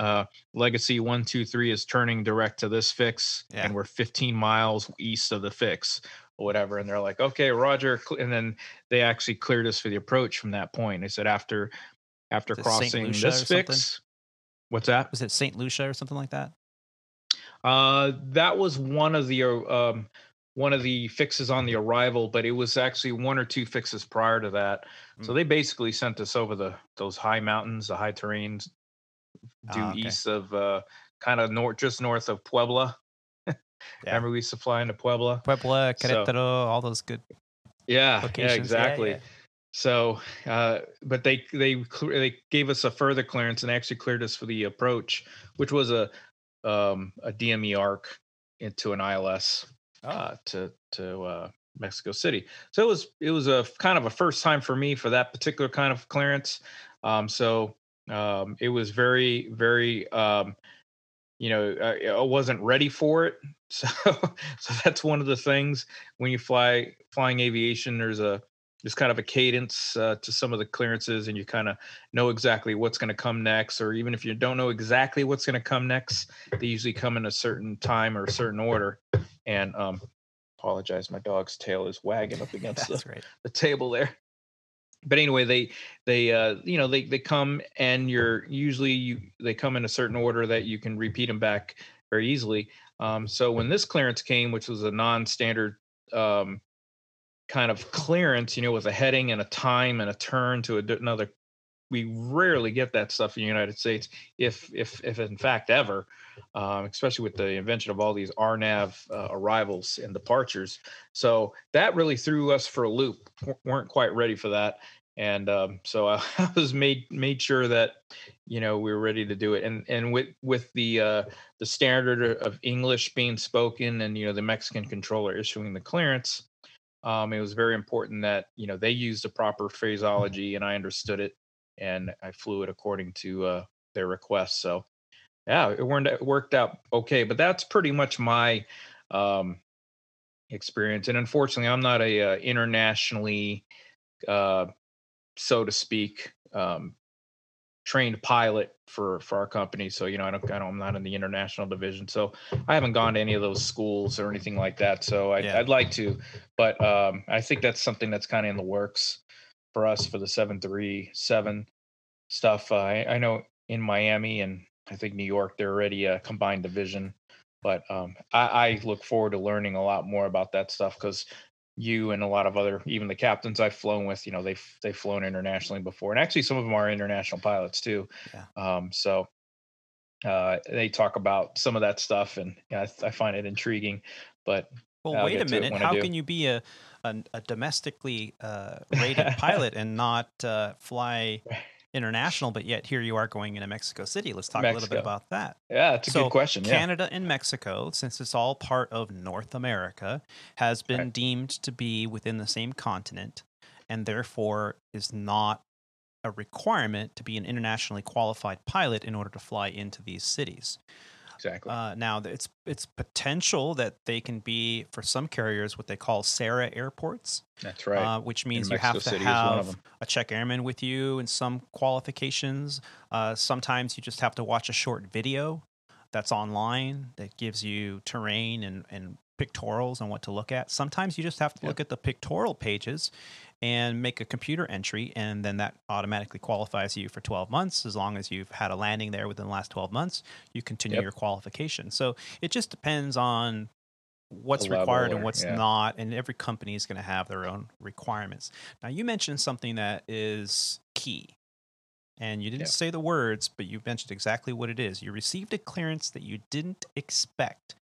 uh, Legacy 123 is turning direct to this fix, Yeah. and we're 15 miles east of the fix or whatever. And they're like, okay, Roger. And then they actually cleared us for the approach from that point. They said, after after crossing this fix, what's that? Was it St. Lucia or something like that? Uh, that was one of the uh, um, one of the fixes on the arrival, but it was actually one or two fixes prior to that. So Mm. they basically sent us over the those high mountains, the high terrains, due Ah, okay. east of uh, kind of north, just north of Puebla. Remember we used to fly into Puebla? Puebla, So- Querétaro, all those good Yeah, locations. yeah, exactly. yeah. So, uh, but they they they gave us a further clearance and actually cleared us for the approach, which was a um, a DME arc into an ILS Oh. uh, to to uh, Mexico City. So it was it was a kind of a first time for me for that particular kind of clearance. Um, so um, it was very very um, you know I, I wasn't ready for it. So so that's one of the things when you fly flying aviation. There's a there's kind of a cadence uh, to some of the clearances, and you kind of know exactly what's going to come next. Or even if you don't know exactly what's going to come next, they usually come in a certain time or a certain order. And um, apologize, my dog's tail is wagging up against the, right. the table there. But anyway, they they uh, you know they they come and you're usually you they come in a certain order that you can repeat them back very easily. Um, so when this clearance came, which was a non-standard um, kind of clearance, you know, with a heading and a time and a turn to a, another. We rarely get that stuff in the United States, if if if in fact ever, um, especially with the invention of all these RNAV uh, arrivals and departures. So that really threw us for a loop. Weren't quite ready for that, and um, so I, I was made made sure that you know we were ready to do it. And and with with the uh, the standard of English being spoken, and you know the Mexican controller issuing the clearance, um, it was very important that you know they used the proper phraseology and I understood it and I flew it according to uh, their request. So yeah, it worked it worked out okay. But that's pretty much my um, experience. And unfortunately, I'm not a uh, internationally, uh, so to speak, um, trained pilot for for our company. So you know, I don't, I don't, I'm not in the international division. So I haven't gone to any of those schools or anything like that. So I, Yeah. I'd like to, but um, I think that's something that's kind of in the works for us for the seven three seven stuff. Uh, I, I know in Miami and I think New York they're already a combined division, but um, I, I look forward to learning a lot more about that stuff because you and a lot of other even the captains I've flown with, you know, they've they've flown internationally before, and actually some of them are international pilots too. Yeah. Um, so uh, they talk about some of that stuff, and yeah, I, I find it intriguing. But Well, I'll wait a get to it minute. How can you be a a, a domestically uh, rated pilot and not uh, fly international? But yet here you are going into Mexico City. Let's talk a little bit about that. Yeah, it's a so good question. Yeah. Canada and Mexico, since it's all part of North America, has been Right. deemed to be within the same continent, and therefore is not a requirement to be an internationally qualified pilot in order to fly into these cities. Exactly. Uh, now, it's it's potential that they can be for some carriers what they call Sarah airports, That's right. uh, which means you Mexico have to City is one of have a check airman with you in some qualifications. Uh, sometimes you just have to watch a short video that's online that gives you terrain and, and pictorials and what to look at. Sometimes you just have to Yep. look at the pictorial pages and make a computer entry, and then that automatically qualifies you for 12 months. As long as you've had a landing there within the last 12 months, you continue Yep. your qualification. So it just depends on what's level required and what's yeah. not, and every company is going to have their own requirements. Now, you mentioned something that is key. And you didn't Yeah. say the words, but you mentioned exactly what it is. You received a clearance that you didn't expect.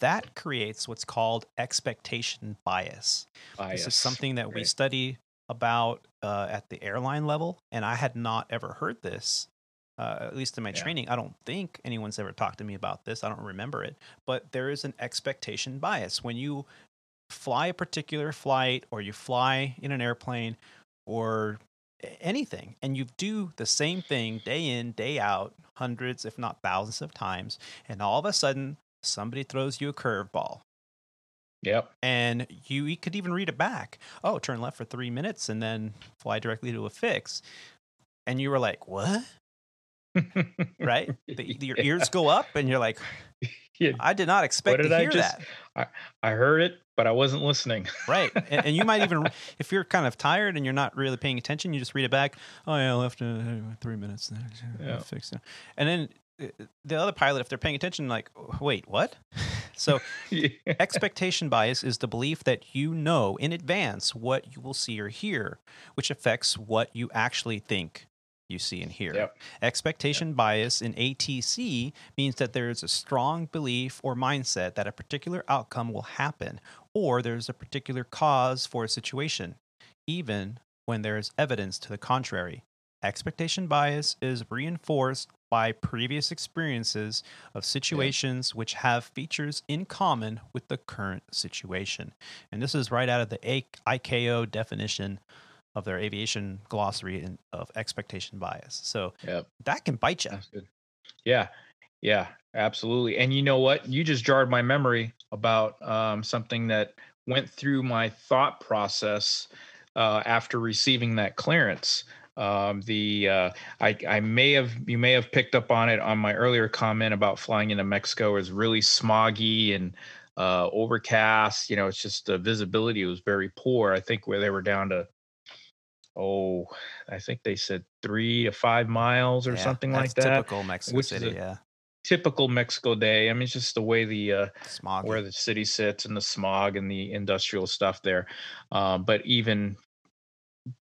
That creates what's called expectation bias. This is something that we study about uh, at the airline level, and I had not ever heard this. Uh, at least in my Yeah. training, I don't think anyone's ever talked to me about this. I don't remember it, but there is an expectation bias when you fly a particular flight, or you fly in an airplane, or anything, and you do the same thing day in, day out, hundreds, if not thousands of times, and all of a sudden somebody throws you a curveball Yep. and you could even read it back. Oh, turn left for three minutes and then fly directly to a fix. And you were like, what? Right? The, your ears go up and you're like, Yeah. I did not expect did to I hear just- that. I heard it, but I wasn't listening. Right. And, and you might even, if you're kind of tired and you're not really paying attention, you just read it back. Oh, yeah, left uh, three minutes. Yeah. Fix it. And then Uh, the other pilot, if they're paying attention, like, wait, what? So Yeah. Expectation bias is the belief that you know in advance what you will see or hear, which affects what you actually think you see and hear. Yep. Expectation bias in ATC means that there is a strong belief or mindset that a particular outcome will happen, or there's a particular cause for a situation, even when there is evidence to the contrary. Expectation bias is reinforced by previous experiences of situations which have features in common with the current situation. And this is right out of the A- ICAO definition of their aviation glossary of expectation bias. So Yep. that can bite you. Yeah. Yeah, absolutely. And you know what? You just jarred my memory about um, something that went through my thought process uh, after receiving that clearance. Um, the uh, I, I may have you may have picked up on it on my earlier comment about flying into Mexico is really smoggy and uh, overcast. You know, it's just the visibility was very poor. I think where they were down to oh, I think they said three to five miles or Yeah, something like that Typical Mexico which is City, a- yeah. typical Mexico day. I mean, it's just the way the uh, Smog. where the city sits and the smog and the industrial stuff there. Um, but even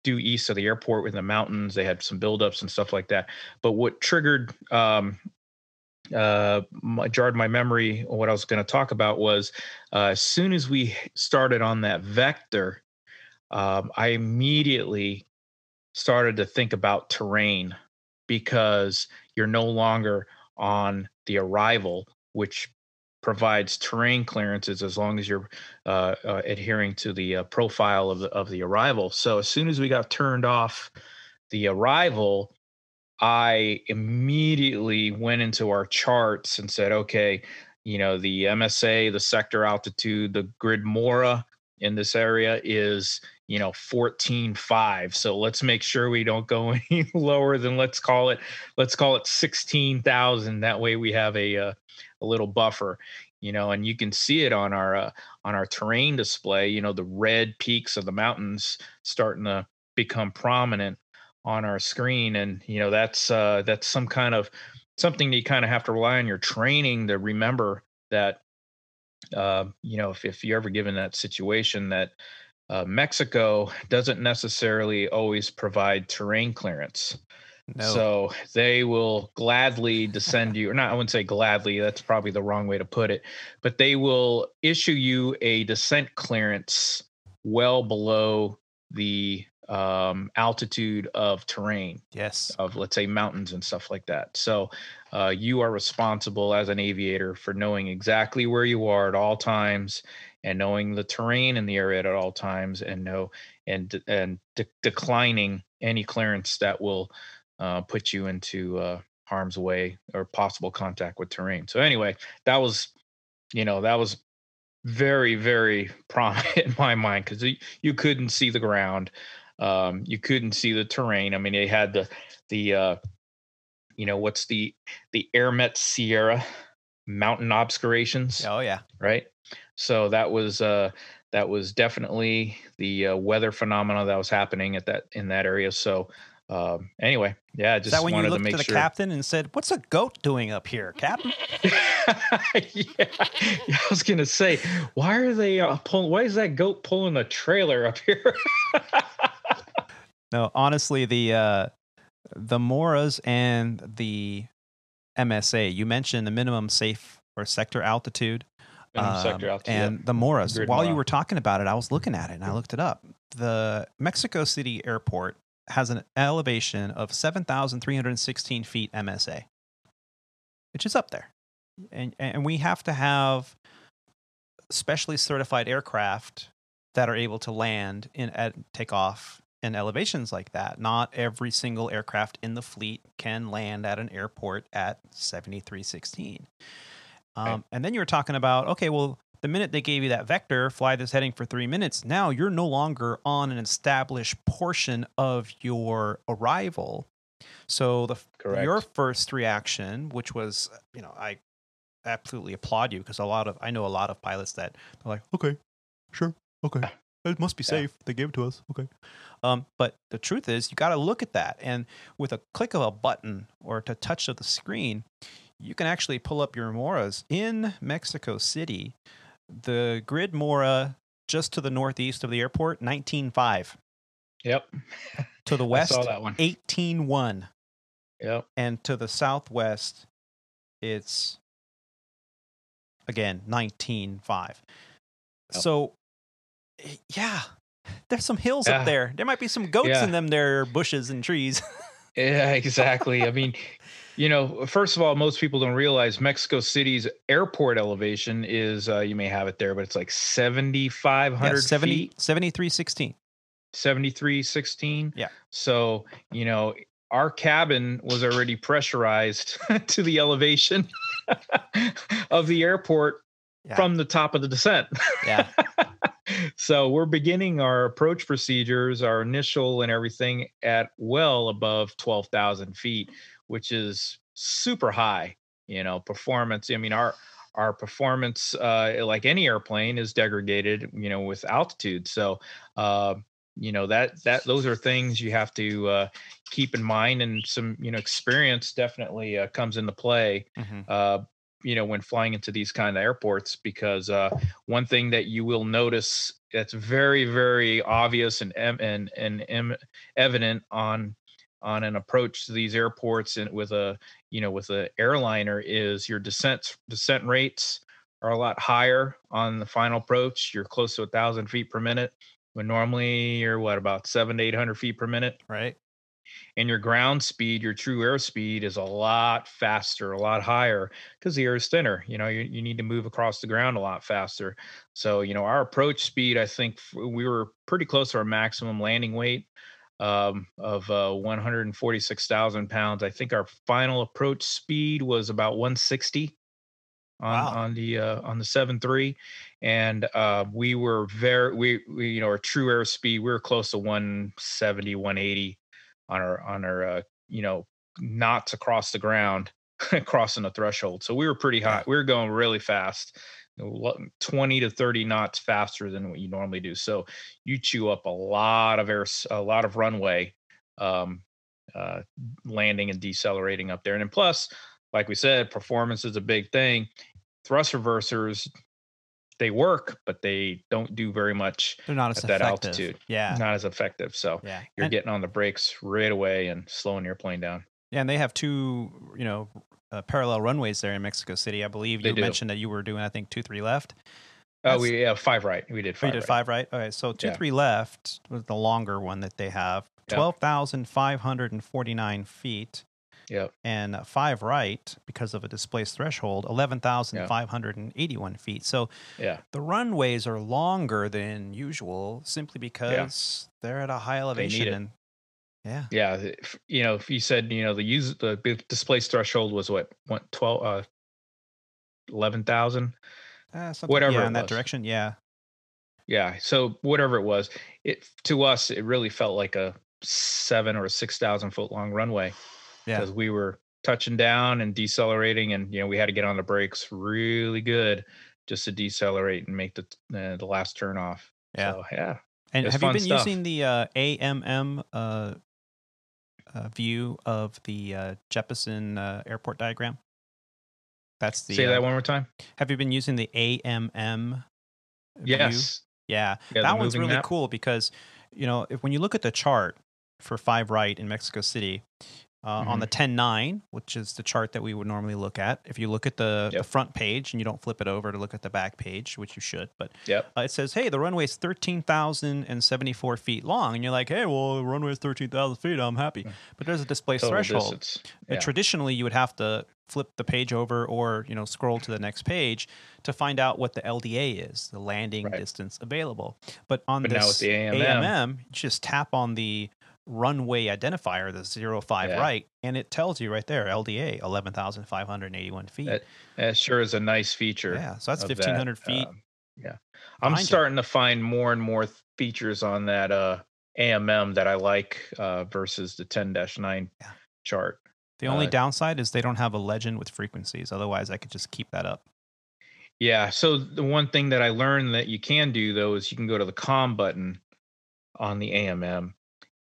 due east of the airport in the mountains, they had some buildups and stuff like that. But what triggered um, uh, my, jarred my memory. What I was going to talk about was uh, as soon as we started on that vector, um, I immediately started to think about terrain because you're no longer on the arrival, which provides terrain clearances as long as you're uh, uh, adhering to the uh, profile of the of the arrival. So as soon as we got turned off the arrival, I immediately went into our charts and said, okay, you know, the MSA, the sector altitude, the grid mora in this area is you know 14.5 so let's make sure we don't go any lower than let's call it let's call it 16,000 that way we have a uh, a little buffer you know and you can see it on our uh, on our terrain display you know the red peaks of the mountains starting to become prominent on our screen. And you know that's uh that's some kind of something that you kind of have to rely on your training to remember that uh, you know if, if you're ever given that situation that uh, Mexico doesn't necessarily always provide terrain clearance. No. So they will gladly descend you, or not, I wouldn't say gladly, that's probably the wrong way to put it, but they will issue you a descent clearance well below the um, altitude of terrain yes. of let's say mountains and stuff like that. So uh, you are responsible as an aviator for knowing exactly where you are at all times and knowing the terrain in the area at all times and know and and de- declining any clearance that will uh, put you into uh, harm's way or possible contact with terrain. So anyway, that was you know that was very very prominent in my mind because you, couldn't see the ground um, you couldn't see the terrain i mean they had the the uh, you know what's the the airmet sierra mountain obscurations Oh yeah. right so that was uh that was definitely the uh, weather phenomena that was happening at that in that area so um anyway yeah I Is just that when you wanted to looked make to the sure captain and said, "What's a goat doing up here, Captain?" yeah, I was gonna say, why are they uh, pulling? Why is that goat pulling a trailer up here? No, honestly, the uh, the Moras and the MSA. You mentioned the minimum safe or sector altitude. Minimum sector um, altitude, yep. and the Moras. Grid While you were talking about it, I was looking at it and I looked it up. The Mexico City Airport has an elevation of seven thousand three hundred sixteen feet MSA, which is up there, and and we have to have specially certified aircraft that are able to land in at take off in elevations like that. Not every single aircraft in the fleet can land at an airport at 7316. Um, Right. And then you were talking about, okay, well, the minute they gave you that vector, fly this heading for three minutes, now you're no longer on an established portion of your arrival. So the Correct. your first reaction, which was, you know, I absolutely applaud you because a lot of I know a lot of pilots that they're like, okay, sure, okay, it must be Yeah. safe. They gave it to us, okay. Um, but the truth is, you got to look at that, and with a click of a button or a touch of the screen, you can actually pull up your moras in Mexico City. The grid mora just to the northeast of the airport, 19.5. Yep. To the I west, saw that one. 18.1. Yep. and to the southwest it's again 19.5 Yep. so yeah there's some hills Yeah. up there there might be some goats Yeah. in them there bushes and trees Yeah, exactly. I mean, you know, first of all, most people don't realize Mexico City's airport elevation is, uh, you may have it there, but it's like 7,500 yeah, 70, feet, 7316 7316. Yeah. So, you know, our cabin was already pressurized to the elevation of the airport Yeah. from the top of the descent. yeah so we're beginning our approach procedures, our initial and everything at well above 12,000 feet, which is super high, you know, performance. I mean, our, our performance, uh, like any airplane is degraded, you know, with altitude. So, uh, you know, that, that, those are things you have to, uh, keep in mind and some, you know, experience definitely, uh, comes into play Mhm. uh, you know, when flying into these kind of airports, because uh, one thing that you will notice that's very, very obvious and and and evident on on an approach to these airports and with a you know with a airliner is your descent descent rates are a lot higher on the final approach. You're close to a thousand feet per minute when normally you're what about seven to eight hundred feet per minute right and your ground speed, your true airspeed is a lot faster, a lot higher because the air is thinner. You know, you, you need to move across the ground a lot faster. So, you know, our approach speed, I think we were pretty close to our maximum landing weight um, of uh, 146,000 pounds. I think our final approach speed was about 160 on Wow. on the uh, on the seven three, and uh, we were very we, we you know our true airspeed we were close to 170 180 on our on our uh, you know knots across the ground crossing the threshold. So we were pretty high we were going really fast you know, lo- 20 to 30 knots faster than what you normally do. So you chew up a lot of air a lot of runway um, uh, landing and decelerating up there. And then plus like we said performance is a big thing. Thrust reversers they work, but they don't do very much They're not at that effective. altitude. Yeah. not as effective. So yeah. you're and, getting on the brakes right away and slowing your plane down. yeah, and they have two, you know, uh, parallel runways there in Mexico City. I believe you mentioned that you were doing, I think, two, three left. Oh, That's- we yeah five right. We did Oh, five. you did right. five, right? Okay, so two, Yeah. three left was the longer one that they have. Yeah. 12,549 feet. Yep. And five right, because of a displaced threshold, 11,581 feet. So Yeah. the runways are longer than usual simply because they're at a high elevation. And yeah, Yeah. if- You know, if you said you know the use the displaced threshold was what what twelve uh eleven thousand. uh, something, Whatever yeah, in that was. direction. Yeah. Yeah. So whatever it was, it to us it really felt like a seven or a six thousand foot long runway Yeah. because we were touching down and decelerating, and you know we had to get on the brakes really good just to decelerate and make the uh, the last turn off. Yeah. So, yeah. And have you been stuff. using the uh, AMM uh, uh, view of the uh, Jeppesen uh, airport diagram? That's the. Say that one more time. Have you been using the AMM? view? Yes. Yeah, Yeah, that one's really map. cool because you know if when you look at the chart for five right in Mexico City. Uh, On Mm-hmm. the 10.9, which is the chart that we would normally look at, if you look at the, the front page and you don't flip it over to look at the back page, which you should, but Yep. uh, it says, hey, the runway is 13,074 feet long. And you're like, hey, well, the runway is 13,000 feet. I'm happy. But there's a displaced Total threshold. Yeah. Traditionally, you would have to flip the page over or, you know, scroll to the next page to find out what the LDA is, the landing Right. distance available. But on But this AMM you just tap on the runway identifier, the 05 Yeah. right, and it tells you right there, LDA, 11,581 feet. That, that sure is a nice feature. yeah, so that's of that, 1,500 feet. um, yeah. I'm starting to find more and more features on that uh, AMM that I like uh, versus the 10-9 chart. the only uh, downside is they don't have a legend with frequencies. Otherwise, I could just keep that up. Yeah. So the one thing that I learned that you can do though is you can go to the COM button on the AMM,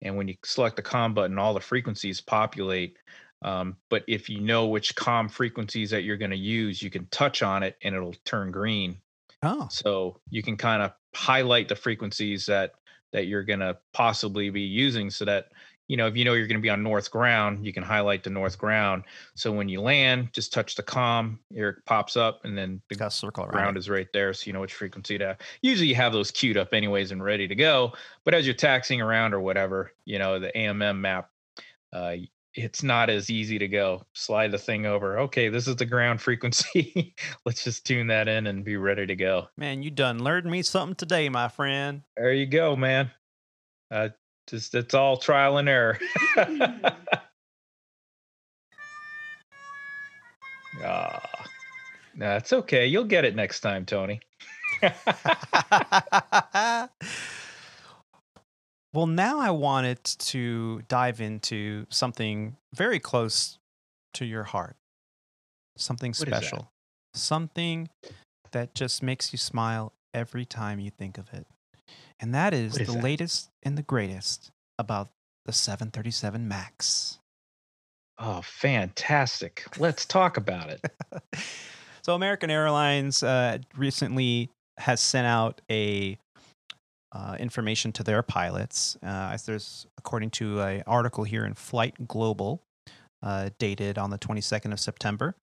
and when you select the COM button, all the frequencies populate. Um, but if you know which COM frequencies that you're going to use, you can touch on it and it'll turn green. Oh, So you can kind of highlight the frequencies that that you're going to possibly be using, so that you know if you know you're going to be on north ground, you can highlight the north ground. So when you land, just touch the COM, here it pops up, and then the circle around. ground is right there, so you know which frequency to. Usually, you have those queued up anyways and ready to go. But as you're taxiing around or whatever, you know the AMM map, uh, it's not as easy to go. Slide the thing over. Okay, this is the ground frequency. Let's just tune that in and be ready to go. Man, you done learned me something today, my friend. There you go, man. Uh, just it's all trial and error. Ah, no, it's okay. You'll get it next time, Tony. well, now I wanted to dive into something very close to your heart. Something What is that? special. Something that just makes you smile every time you think of it. And that is, is the that? latest and the greatest about the 737 MAX. Oh, fantastic. Let's talk about it. so American Airlines uh, recently has sent out a uh, information to their pilots. Uh, as there's according to an article here in Flight Global, uh, dated on the 22nd of September,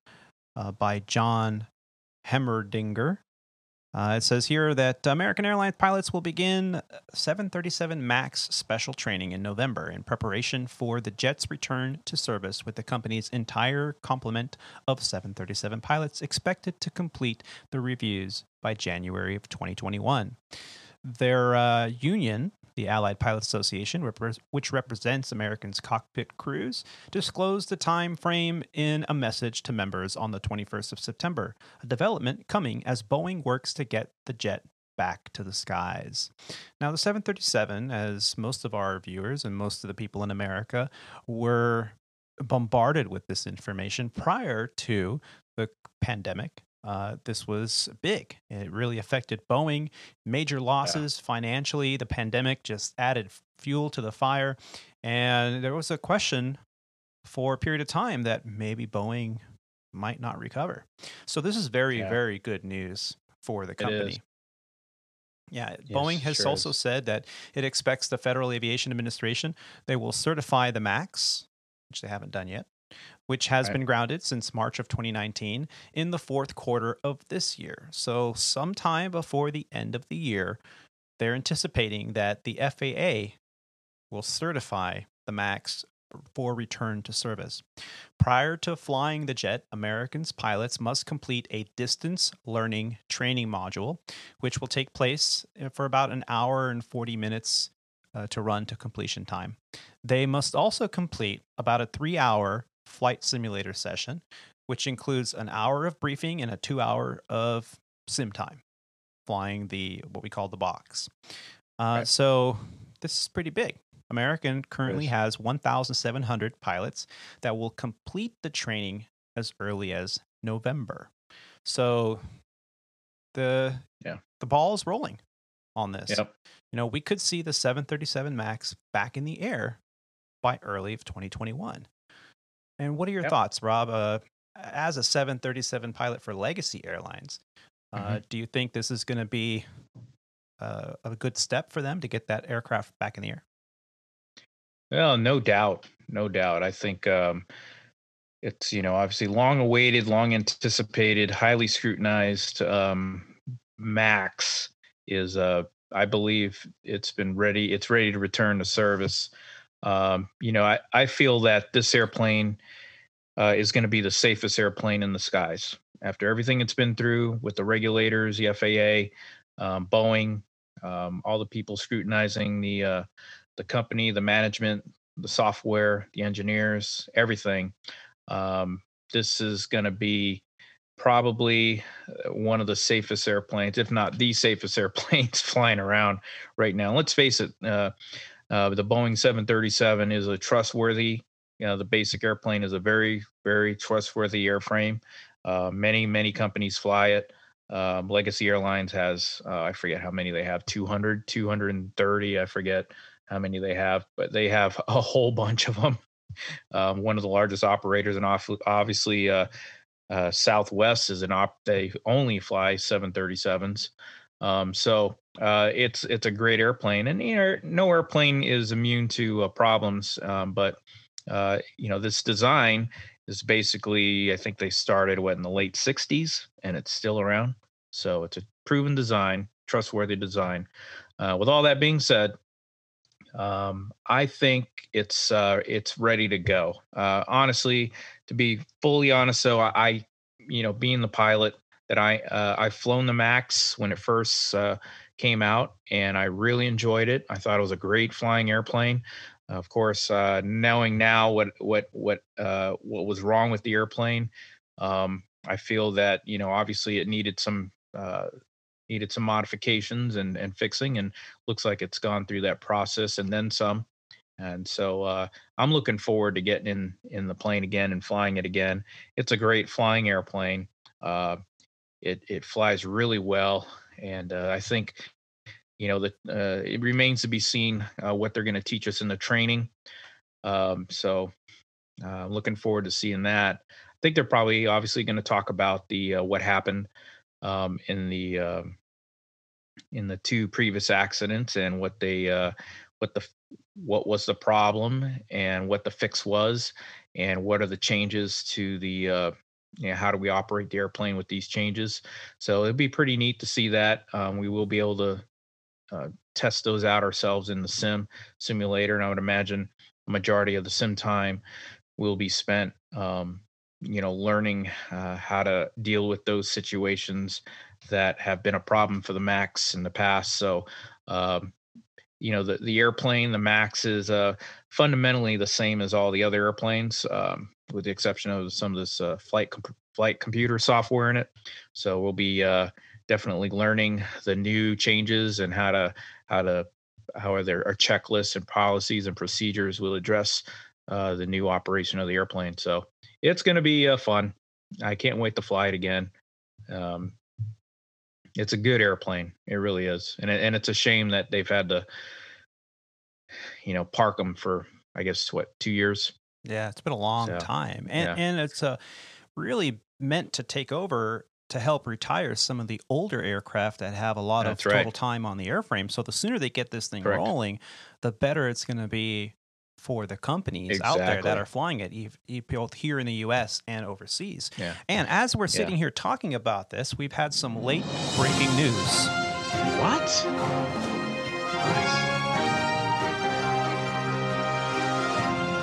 uh, by John Hemmerdinger. Uh, it says here that American Airlines pilots will begin 737 MAX special training in November in preparation for the jet's return to service with the company's entire complement of 737 pilots expected to complete the reviews by January of 2021. Their uh, union, the Allied Pilots Association, which represents Americans' cockpit crews, disclosed the time frame in a message to members on the 21st of September, a development coming as Boeing works to get the jet back to the skies. Now, the 737, as most of our viewers and most of the people in America were bombarded with this information prior to the pandemic. Uh, this was big. It really affected Boeing. Major losses financially. The pandemic just added fuel to the fire. And there was a question for a period of time that maybe Boeing might not recover. So, this is very, Yeah. very good news for the company. Yeah, Yes, Boeing has sure also is. said that it expects the Federal Aviation Administration they will certify the MAX, which they haven't done yet, which has Right. been grounded since March of 2019 in the fourth quarter of this year. So sometime before the end of the year, they're anticipating that the FAA will certify the MAX for return to service. Prior to flying the jet, Americans pilots must complete a distance learning training module, which will take place uh, for about an hour and 40 minutes uh, to run to completion time. They must also complete about a three hour flight simulator session, which includes an hour of briefing and a two hour of sim time flying the what we call the box. Uh, Right. So this is pretty big. American currently has 1,700 pilots that will complete the training as early as November. So the Yeah. the ball is rolling on this. Yep. You know, we could see the 737 Max back in the air by early of 2021. And what are your Yep. thoughts, Rob? Uh, as a 737 pilot for Legacy Airlines, uh, Mm-hmm. do you think this is going to be uh, a good step for them to get that aircraft back in the air? Well, no doubt, no doubt. I think um, it's you know obviously long awaited, long anticipated, highly scrutinized. Um, Max is, uh, I believe, it's been ready. It's ready to return to service. Um, you know, I I feel that this airplane uh, is going to be the safest airplane in the skies after everything it's been through with the regulators, the FAA, um, Boeing, um, all the people scrutinizing the uh, the company, the management, the software, the engineers, everything. Um, this is going to be probably uh, one of the safest airplanes, if not the safest airplanes flying around right now. Let's face it, uh, uh, the Boeing 737 is a trustworthy, you know, the basic airplane is a very, very trustworthy airframe. Uh, many, many companies fly it. Um, Legacy Airlines has, uh, I forget how many they have, 200, 230, I forget how many they have, but they have a whole bunch of them. Um, one of the largest operators, and obviously uh, uh, Southwest is an op. They only fly 737s. Um, so uh, it's it's a great airplane, and you know no airplane is immune to uh, problems. Um, but uh, you know this design is basically I think they started what in the late 60s, and it's still around. So it's a proven design, trustworthy design. Uh, with all that being said, um, I think it's uh, it's ready to go. Uh, honestly, to be fully honest, so I, I, you know, being the pilot that I I've flown the Max when it first came out, and I really enjoyed it. I thought it was a great flying airplane. Of course, uh, knowing now what what what uh, what was wrong with the airplane, um, I feel that you know obviously it needed some uh, needed some modifications and and fixing, and looks like it's gone through that process and then some. And so uh, I'm looking forward to getting in in the plane again and flying it again. It's a great flying airplane. Uh, it it flies really well, and uh, I think you know that uh, it remains to be seen uh, what they're going to teach us in the training. Um, so uh, looking forward to seeing that. I think they're probably obviously going to talk about the uh, what happened um, in the um in the two previous accidents and what they uh, what the what was the problem and what the fix was and what are the changes to the uh, you know, how do we operate the airplane with these changes? So it'd be pretty neat to see that um, we will be able to uh, test those out ourselves in the sim simulator and i would imagine a majority of the sim time will be spent um, you know learning uh, how to deal with those situations that have been a problem for the max in the past. So um, you know with the exception of some of this uh, flight comp- flight computer software in it. So we'll be uh, definitely learning the new changes and how to how to how are there are checklists and policies and procedures will address uh, the new operation of the airplane. So it's going to be uh, fun. I can't wait to fly it again. Um, it's a good airplane. It really is. And, it, and it's a shame that they've had to you know park them for i guess what two years Yeah, it's been a long So, time, and yeah. and it's uh, really meant to take over to help retire some of the older aircraft that have a lot That's of right. total time on the airframe. So the sooner they get this thing Correct. rolling, the better it's going to be for the companies out there that are flying it, both here in the U.S. and overseas. Yeah. And as we're Yeah. sitting here talking about this, we've had some late breaking news. What?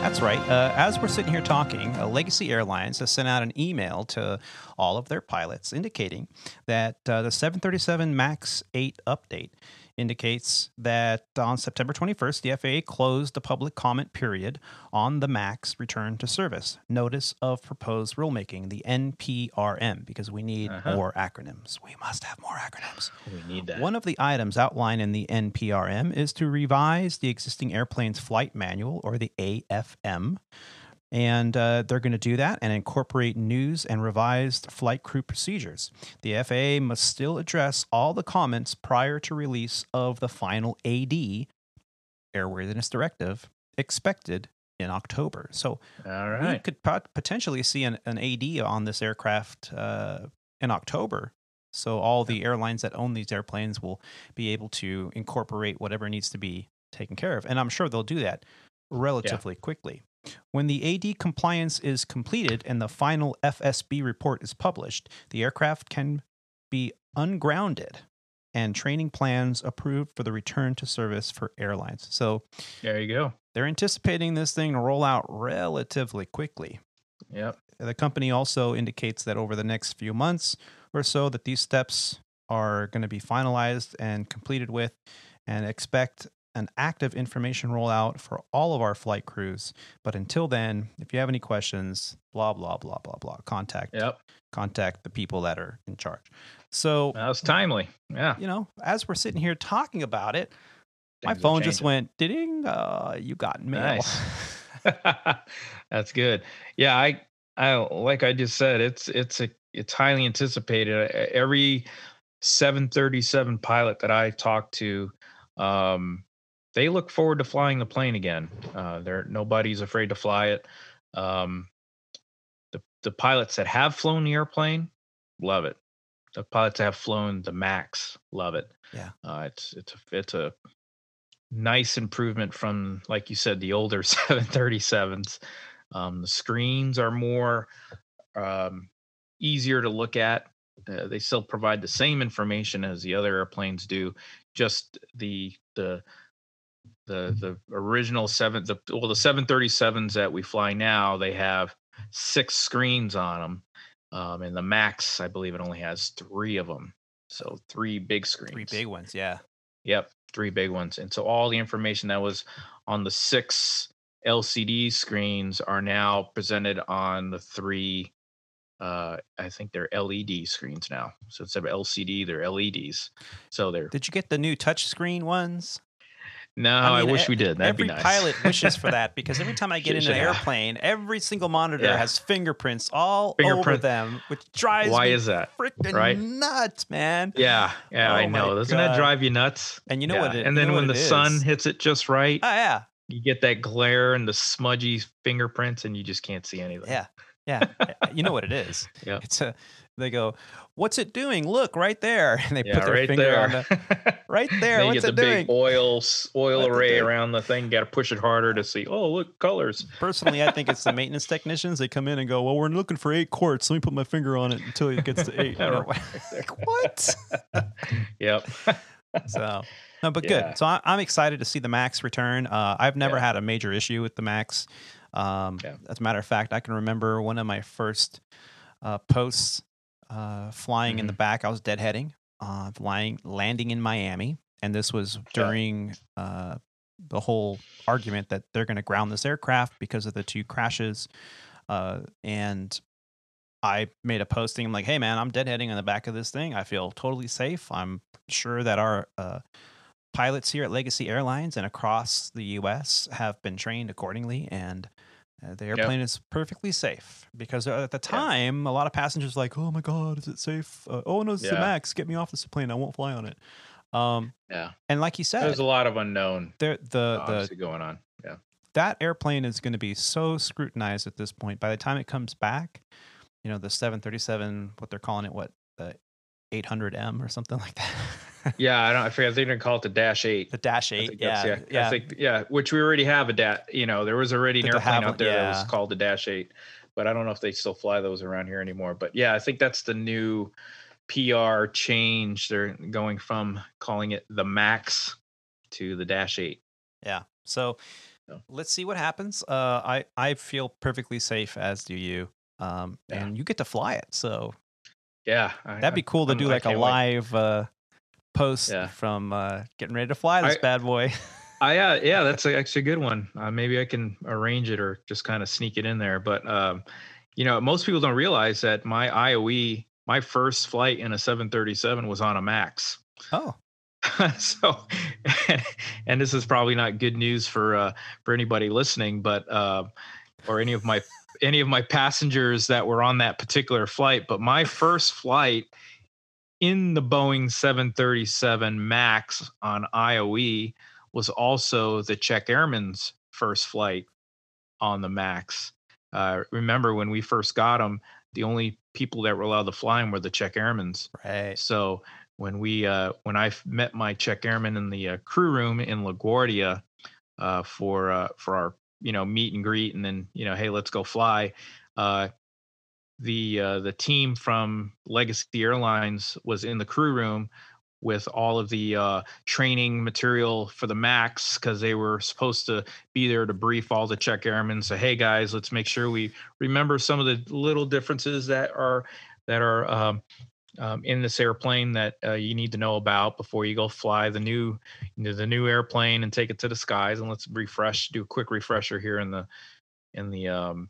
That's right. Uh, as we're sitting here talking, uh, Legacy Airlines has sent out an email to all of their pilots indicating that uh, the 737 MAX 8 update indicates that on September 21st, the FAA closed the public comment period on the MAX return to service notice of proposed rulemaking, the NPRM, because we need Uh-huh. more acronyms. We must have more acronyms. We need that. One of the items outlined in the NPRM is to revise the existing airplane's flight manual, or the AFM. And uh, they're going to do that and incorporate news and revised flight crew procedures. The FAA must still address all the comments prior to release of the final AD, Airworthiness Directive, expected in October. So All we could pot- potentially see an, an AD on this aircraft uh, in October. So all the airlines that own these airplanes will be able to incorporate whatever needs to be taken care of, and I'm sure they'll do that relatively quickly. When the AD compliance is completed and the final FSB report is published, the aircraft can be ungrounded and training plans approved for the return to service for airlines. So There you go. they're anticipating this thing to roll out relatively quickly. Yep. The company also indicates that over the next few months or so that these steps are going to be finalized and completed with and expect an active information rollout for all of our flight crews. But until then, if you have any questions, blah blah blah blah blah, contact Yep. contact the people that are in charge. So, That was timely. Yeah. you know, as we're sitting here talking about it, my Things are phone just went ding, uh, you got mail. Nice. That's good. Yeah, I I like I just said, it's it's a it's highly anticipated. Every 737 pilot that I talk to, um, they look forward to flying the plane again. Uh, there nobody's afraid to fly it. Um, the the pilots that have flown the airplane love it. The pilots that have flown the Max love it. Yeah. uh, it's it's a, it's a nice improvement from like you said the older 737s um, the screens are more um, easier to look at uh, they still provide the same information as the other airplanes do just the the the the original seven the well the 737s that we fly now they have six screens on them um, and the max i believe it only has three of them so three big screens Three big ones, yeah. Yep, three big ones. And so all the information that was on the six LCD screens are now presented on the three uh I think they're LED screens now. So instead of LCD, they're LEDs. So they're Did you get the new touchscreen ones? No, I, mean, wish e- we did. That'd every be nice. pilot wishes for that because every time I get in an airplane, every single monitor Yeah. has fingerprints all over them, which drives Why me is that? freaking right? nuts, man. Yeah, yeah, Oh I know. Doesn't God. that drive you nuts? And you know Yeah, what? It, and then when the sun is? hits it just right, oh yeah, you get that glare and the smudgy fingerprints, and you just can't see anything. yeah, yeah. You know what it is? Yeah. It's a. They go, "What's it doing? Look right there!" And they Yeah, put their right finger there. on the right there. Then you What's get the it doing? big oil oil What's array around the thing. Got to push it harder to see. Oh, look, colors. Personally, I think it's the maintenance technicians. They come in and go, "Well, we're looking for eight quarts. Let me put my finger on it until it gets to eight. Or what? like, what? Yep. So, no, but Yeah. good. So I, I'm excited to see the Max return. Uh, I've never Yeah. had a major issue with the Max. Um, Yeah. As a matter of fact, I can remember one of my first uh, posts uh, flying Mm-hmm. in the back. I was deadheading, uh, flying, landing in Miami, and this was during uh, the whole argument that they're going to ground this aircraft because of the two crashes. Uh, and I made a posting. I'm like, hey, man, I'm deadheading on the back of this thing. I feel totally safe. I'm sure that our uh, pilots here at Legacy Airlines and across the U.S. have been trained accordingly, and uh, the airplane is perfectly safe. Because uh, at the time, a lot of passengers were like, "Oh my God, is it safe? Uh, oh no, it's the Max. Get me off this plane. I won't fly on it." Um, Yeah. and like you said, There's a lot of unknown there the the going on. Yeah. that airplane is going to be so scrutinized at this point. By the time it comes back, you know, the 737, what they're calling it, what the 800M or something like that. Yeah, I don't. I forget. They're gonna call it the Dash Eight. the Dash I 8. think Yeah. yeah, Yeah. I think, yeah, which we already have a dat. You know, there was already an The airplane out there that was called the Dash Eight, but I don't know if they still fly those around here anymore. But yeah, I think that's the new PR change. They're going from calling it the Max to the Dash Eight. Yeah. So let's see what happens. Uh, I I feel perfectly safe, as do you. Um, Yeah. and you get to fly it, so Yeah, I- that'd be cool to I'm- do I like a live uh, post Yeah. from uh, getting ready to fly this I- bad boy. I uh, yeah, that's actually a good one. Uh, maybe I can arrange it or just kind of sneak it in there. But um, you know, most people don't realize that my IOE, my first flight in a 737 was on a Max. oh, so, and this is probably not good news for uh, for anybody listening, but uh, or any of my any of my passengers that were on that particular flight. But my first flight in the Boeing 737 Max on IOE was also the check Airman's first flight on the Max. Uh, remember when we first got them, the only people that were allowed to fly them were the check Airmans. right. So when we uh, when I met my check airman in the uh, crew room in LaGuardia uh, for uh, for our you know meet and greet, and then you know hey let's go fly. The uh, the team from Legacy Airlines was in the crew room with all of the uh, training material for the Max because they were supposed to be there to brief all the check airmen. So hey guys, let's make sure we remember some of the little differences that are that are um, um, in this airplane that uh, you need to know about before you go fly the new you know, the new airplane and take it to the skies. And let's refresh, do a quick refresher here in the in the um,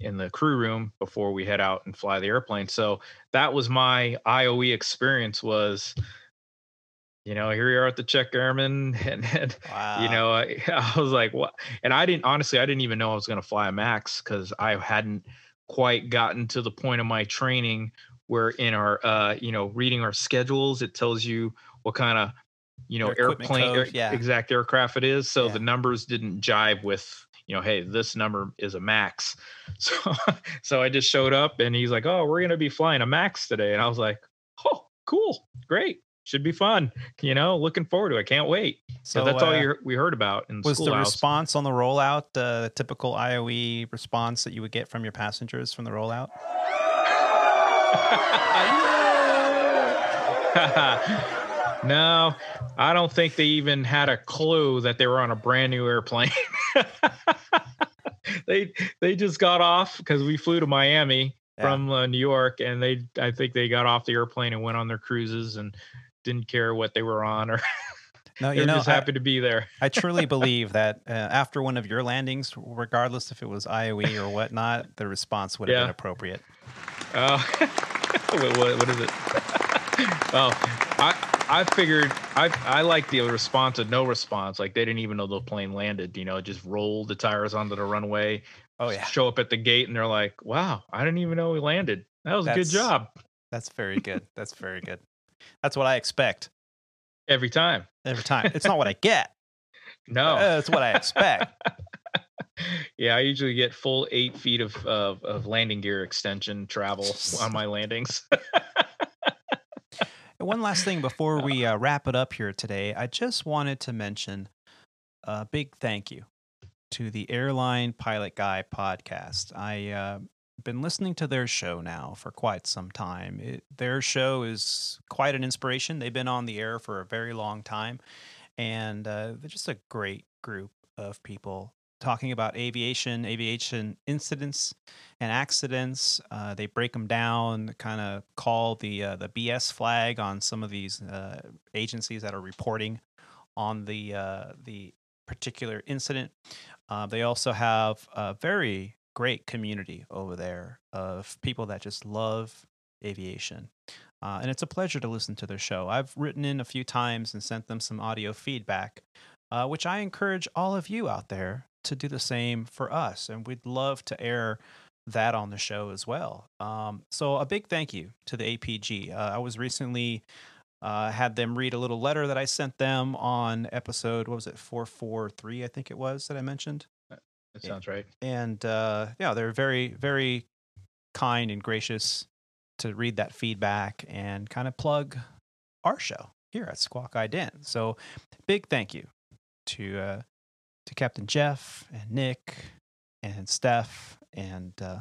in the crew room before we head out and fly the airplane. So that was my IOE experience. Was you know here we are at the check Airman and, and Wow. you know I, I was like what and i didn't honestly i didn't even know i was going to fly a max because i hadn't quite gotten to the point of my training where in our uh you know reading our schedules it tells you what kind of you know airplane code, air- yeah. exact aircraft it is so Yeah. the numbers didn't jive with you know hey this number is a max so so i just showed up and he's like oh we're going to be flying a max today and i was like oh cool great should be fun you know looking forward to it can't wait so that's all uh, you, we heard about in was the response on the rollout uh, the typical IOE response that you would get from your passengers from the rollout? no, I don't think they even had a clue that they were on a brand new airplane. they they just got off because we flew to Miami Yeah. from uh, New York, and they I think they got off the airplane and went on their cruises and didn't care what they were on or No, you know, just I, happy to be there. I truly believe that uh, after one of your landings, regardless if it was IOE or whatnot, the response would have Yeah. been appropriate. Oh, what, what, what is it? oh, I I figured I I like the response of no response. Like they didn't even know the plane landed. You know, just rolled the tires onto the runway. Oh yeah, Show up at the gate and they're like, "Wow, I didn't even know we landed. That was a good job." that's very good. That's very good. That's what I expect Every time. every time. It's not what I get. No. Uh, it's what I expect. yeah, I usually get full eight feet of, of of landing gear extension travel on my landings. One last thing before we uh, wrap it up here today, I just wanted to mention a big thank you to the Airline Pilot Guy podcast. I uh, been listening to their show now for quite some time. It, their show is quite an inspiration. They've been on the air for a very long time, and uh, they're just a great group of people talking about aviation, aviation incidents and accidents. Uh, they break them down, kind of call the uh, the BS flag on some of these uh, agencies that are reporting on the uh, the particular incident. Uh, they also have a very great community over there of people that just love aviation. Uh, and it's a pleasure to listen to their show. I've written in a few times and sent them some audio feedback, which I encourage all of you out there to do the same for us. And we'd love to air that on the show as well. Um, so a big thank you to the APG. Uh, I was recently uh, had them read a little letter that I sent them on episode. What was it? Four four three, I think it was that I mentioned. that sounds right. And uh, yeah, they're very very kind and gracious to read that feedback and kind of plug our show here at Squawk Ident. So, big thank you to uh, to Captain Jeff and Nick and Steph and uh,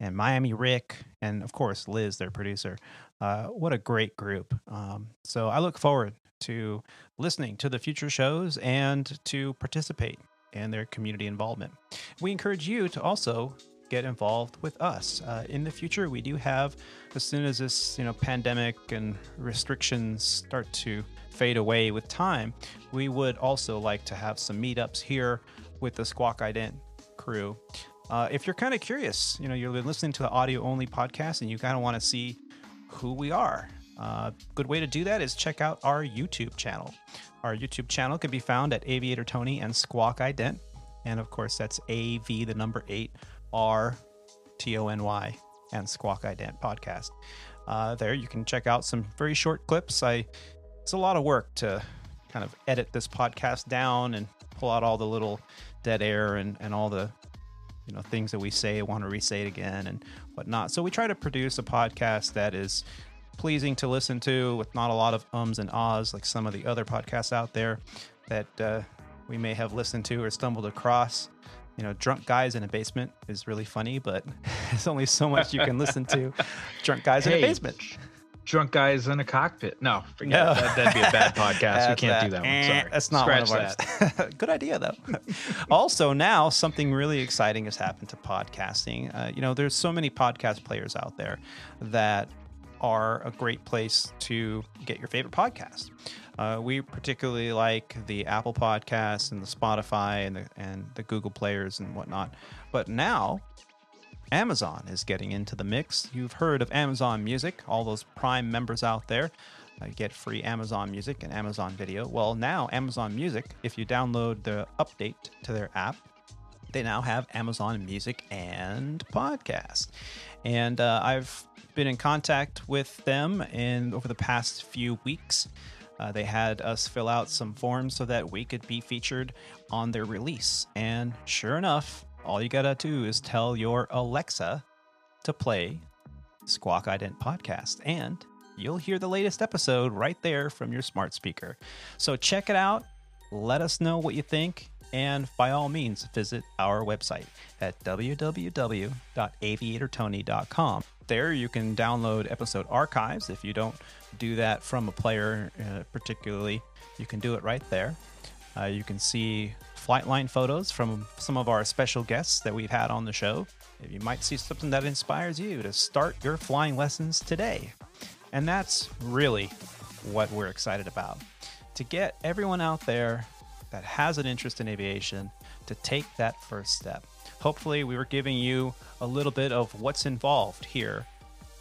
and Miami Rick and of course Liz, their producer. Uh, what a great group! Um, so I look forward to listening to the future shows and to participate in their community involvement. We encourage you to also get involved with us. Uh, in the future, we do have, as soon as this you know pandemic and restrictions start to fade away with time, we would also like to have some meetups here with the Squawk Ident crew. Uh, if you're kind of curious, you know, you're listening to the audio only podcast and you kind of want to see who we are. Uh, good way to do that is check out our YouTube channel. Our YouTube channel can be found at Aviator Tony and Squawk Ident. And of course, that's AV, the number eight, R T O N Y, and Squawk Ident podcast. Uh, there you can check out some very short clips. I it's a lot of work to kind of edit this podcast down and pull out all the little dead air and, and all the you know things that we say want to re-say it again and whatnot. So we try to produce a podcast that is pleasing to listen to with not a lot of ums and ahs like some of the other podcasts out there that uh, we may have listened to or stumbled across you know, drunk guys in a basement is really funny, but there's only so much you can listen to. Drunk guys Hey, in a basement. Drunk guys in a cockpit. No, forget No. That, that'd be a bad podcast. we can't do that one. Eh, Sorry. That's not Scratch one of ours. Good idea, though. also, now something really exciting has happened to podcasting. Uh, you know, there's so many podcast players out there that are a great place to get your favorite podcast. Uh, we particularly like the Apple Podcasts and the Spotify and the and the Google players and whatnot. But now Amazon is getting into the mix. You've heard of Amazon Music, all those Prime members out there. Uh, get free Amazon Music and Amazon Video. Well, now Amazon Music, if you download the update to their app, they now have Amazon Music and podcast. And uh, I've been in contact with them in over the past few weeks. Uh, they had us fill out some forms so that we could be featured on their release. And sure enough, all you gotta do is tell your Alexa to play Squawk Ident podcast, and you'll hear the latest episode right there from your smart speaker. So check it out. Let us know what you think. And by all means, visit our website at www.aviatortony.com. There you can download episode archives. If you don't do that from a player, uh, particularly, you can do it right there. Uh, you can see flight line photos from some of our special guests that we've had on the show. You might see something that inspires you to start your flying lessons today. And that's really what we're excited about to get everyone out there that has an interest in aviation to take that first step. Hopefully, we were giving you a little bit of what's involved here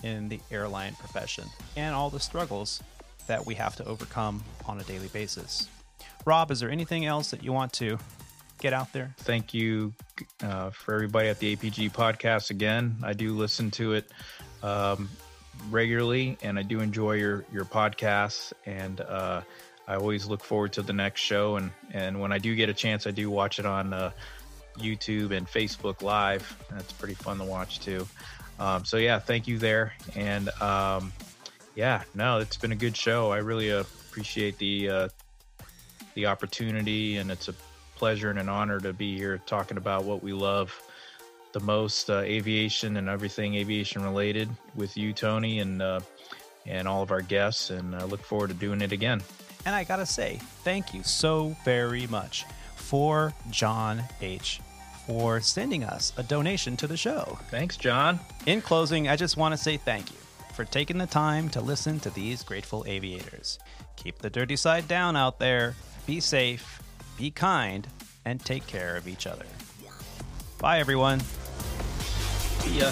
in the airline profession and all the struggles that we have to overcome on a daily basis. Rob, is there anything else that you want to get out there? Thank you uh, for everybody at the APG podcast again. I do listen to it um, regularly, and I do enjoy your your podcasts. And uh, I always look forward to the next show. And and when I do get a chance, I do watch it on uh, YouTube and Facebook Live. That's pretty fun to watch too. Um, so yeah, thank you there. And um, yeah, no, it's been a good show. I really uh, appreciate the uh, the opportunity, and it's a pleasure and an honor to be here talking about what we love the most, uh, aviation and everything aviation related, with you, Tony, and uh, and all of our guests. And I look forward to doing it again. And I gotta say, thank you so very much for John H. for sending us a donation to the show. Thanks, John. In closing, I just want to say thank you for taking the time to listen to these grateful aviators. Keep the dirty side down out there, be safe, be kind, and take care of each other. Bye, everyone. See ya.